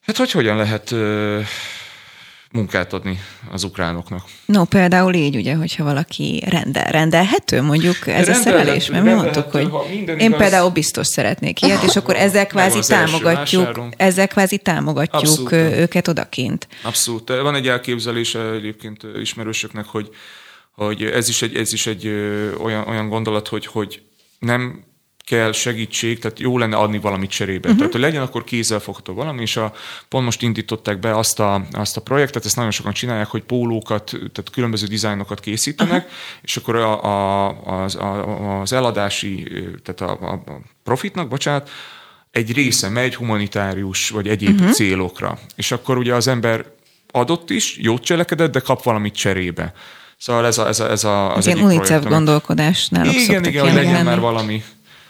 hát hogy hogyan lehet munkát adni az ukránoknak. No, például így, ugye, hogyha valaki rendel, rendelhető mondjuk ez a szerelés, mert mi mondtuk, hogy én igaz... például biztos szeretnék ilyet, és akkor ezzel kvázi támogatjuk, ezzel kvázi támogatjuk Abszolút. őket odakint. Abszolút. Van egy elképzelése egyébként ismerősöknek, hogy, hogy ez is egy, ez is egy olyan, olyan gondolat, hogy, hogy nem kell segítség, tehát jó lenne adni valamit cserébe. Uh-huh. Tehát, hogy legyen akkor kézzelfogható valami, és a, pont most indították be azt a, azt a projektet, ezt nagyon sokan csinálják, hogy pólókat, tehát különböző dizájnokat készítenek, uh-huh. és akkor a, a, az, a, az eladási, tehát a, a profitnak, bocsánat, egy része megy humanitárius vagy egyéb uh-huh. célokra. És akkor ugye az ember adott is, jót cselekedett, de kap valamit cserébe. Szóval ez, a, ez, a, ez a, az egyik UNICEF projekt, gondolkodás náluk Igen, igen, hogy legyen már valami,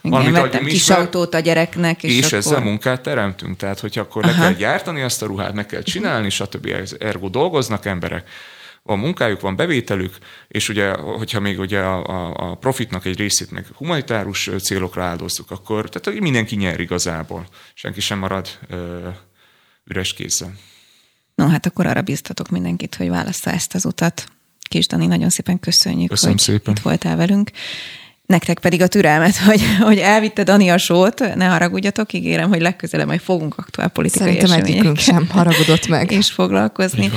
igen, vettem kis ismer, autót a gyereknek. És, és akkor... ezzel munkát teremtünk. Tehát, hogyha akkor Aha. le kell gyártani azt a ruhát, meg kell csinálni, stb. Ergo dolgoznak emberek, van munkájuk, van bevételük, és ugye, hogyha még ugye a, a, profitnak egy részét meg humanitárus célokra áldozzuk, akkor tehát mindenki nyer igazából. Senki sem marad ö, üres kézzel. No, hát akkor arra bíztatok mindenkit, hogy válassza ezt az utat. Kis Dani, nagyon szépen köszönjük, Köszönöm hogy szépen. itt voltál velünk. Nektek pedig a türelmet, hogy, hogy elvitte Dani a sót, ne haragudjatok, ígérem, hogy legközelebb majd fogunk aktuál politikai Szerintem egyikünk sem haragudott meg. És foglalkozni.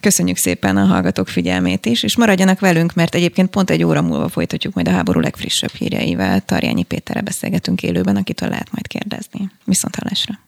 Köszönjük szépen a hallgatók figyelmét is, és maradjanak velünk, mert egyébként pont egy óra múlva folytatjuk majd a háború legfrissebb hírjeivel. Tarjányi Péterre beszélgetünk élőben, akitől lehet majd kérdezni. Viszont hallásra.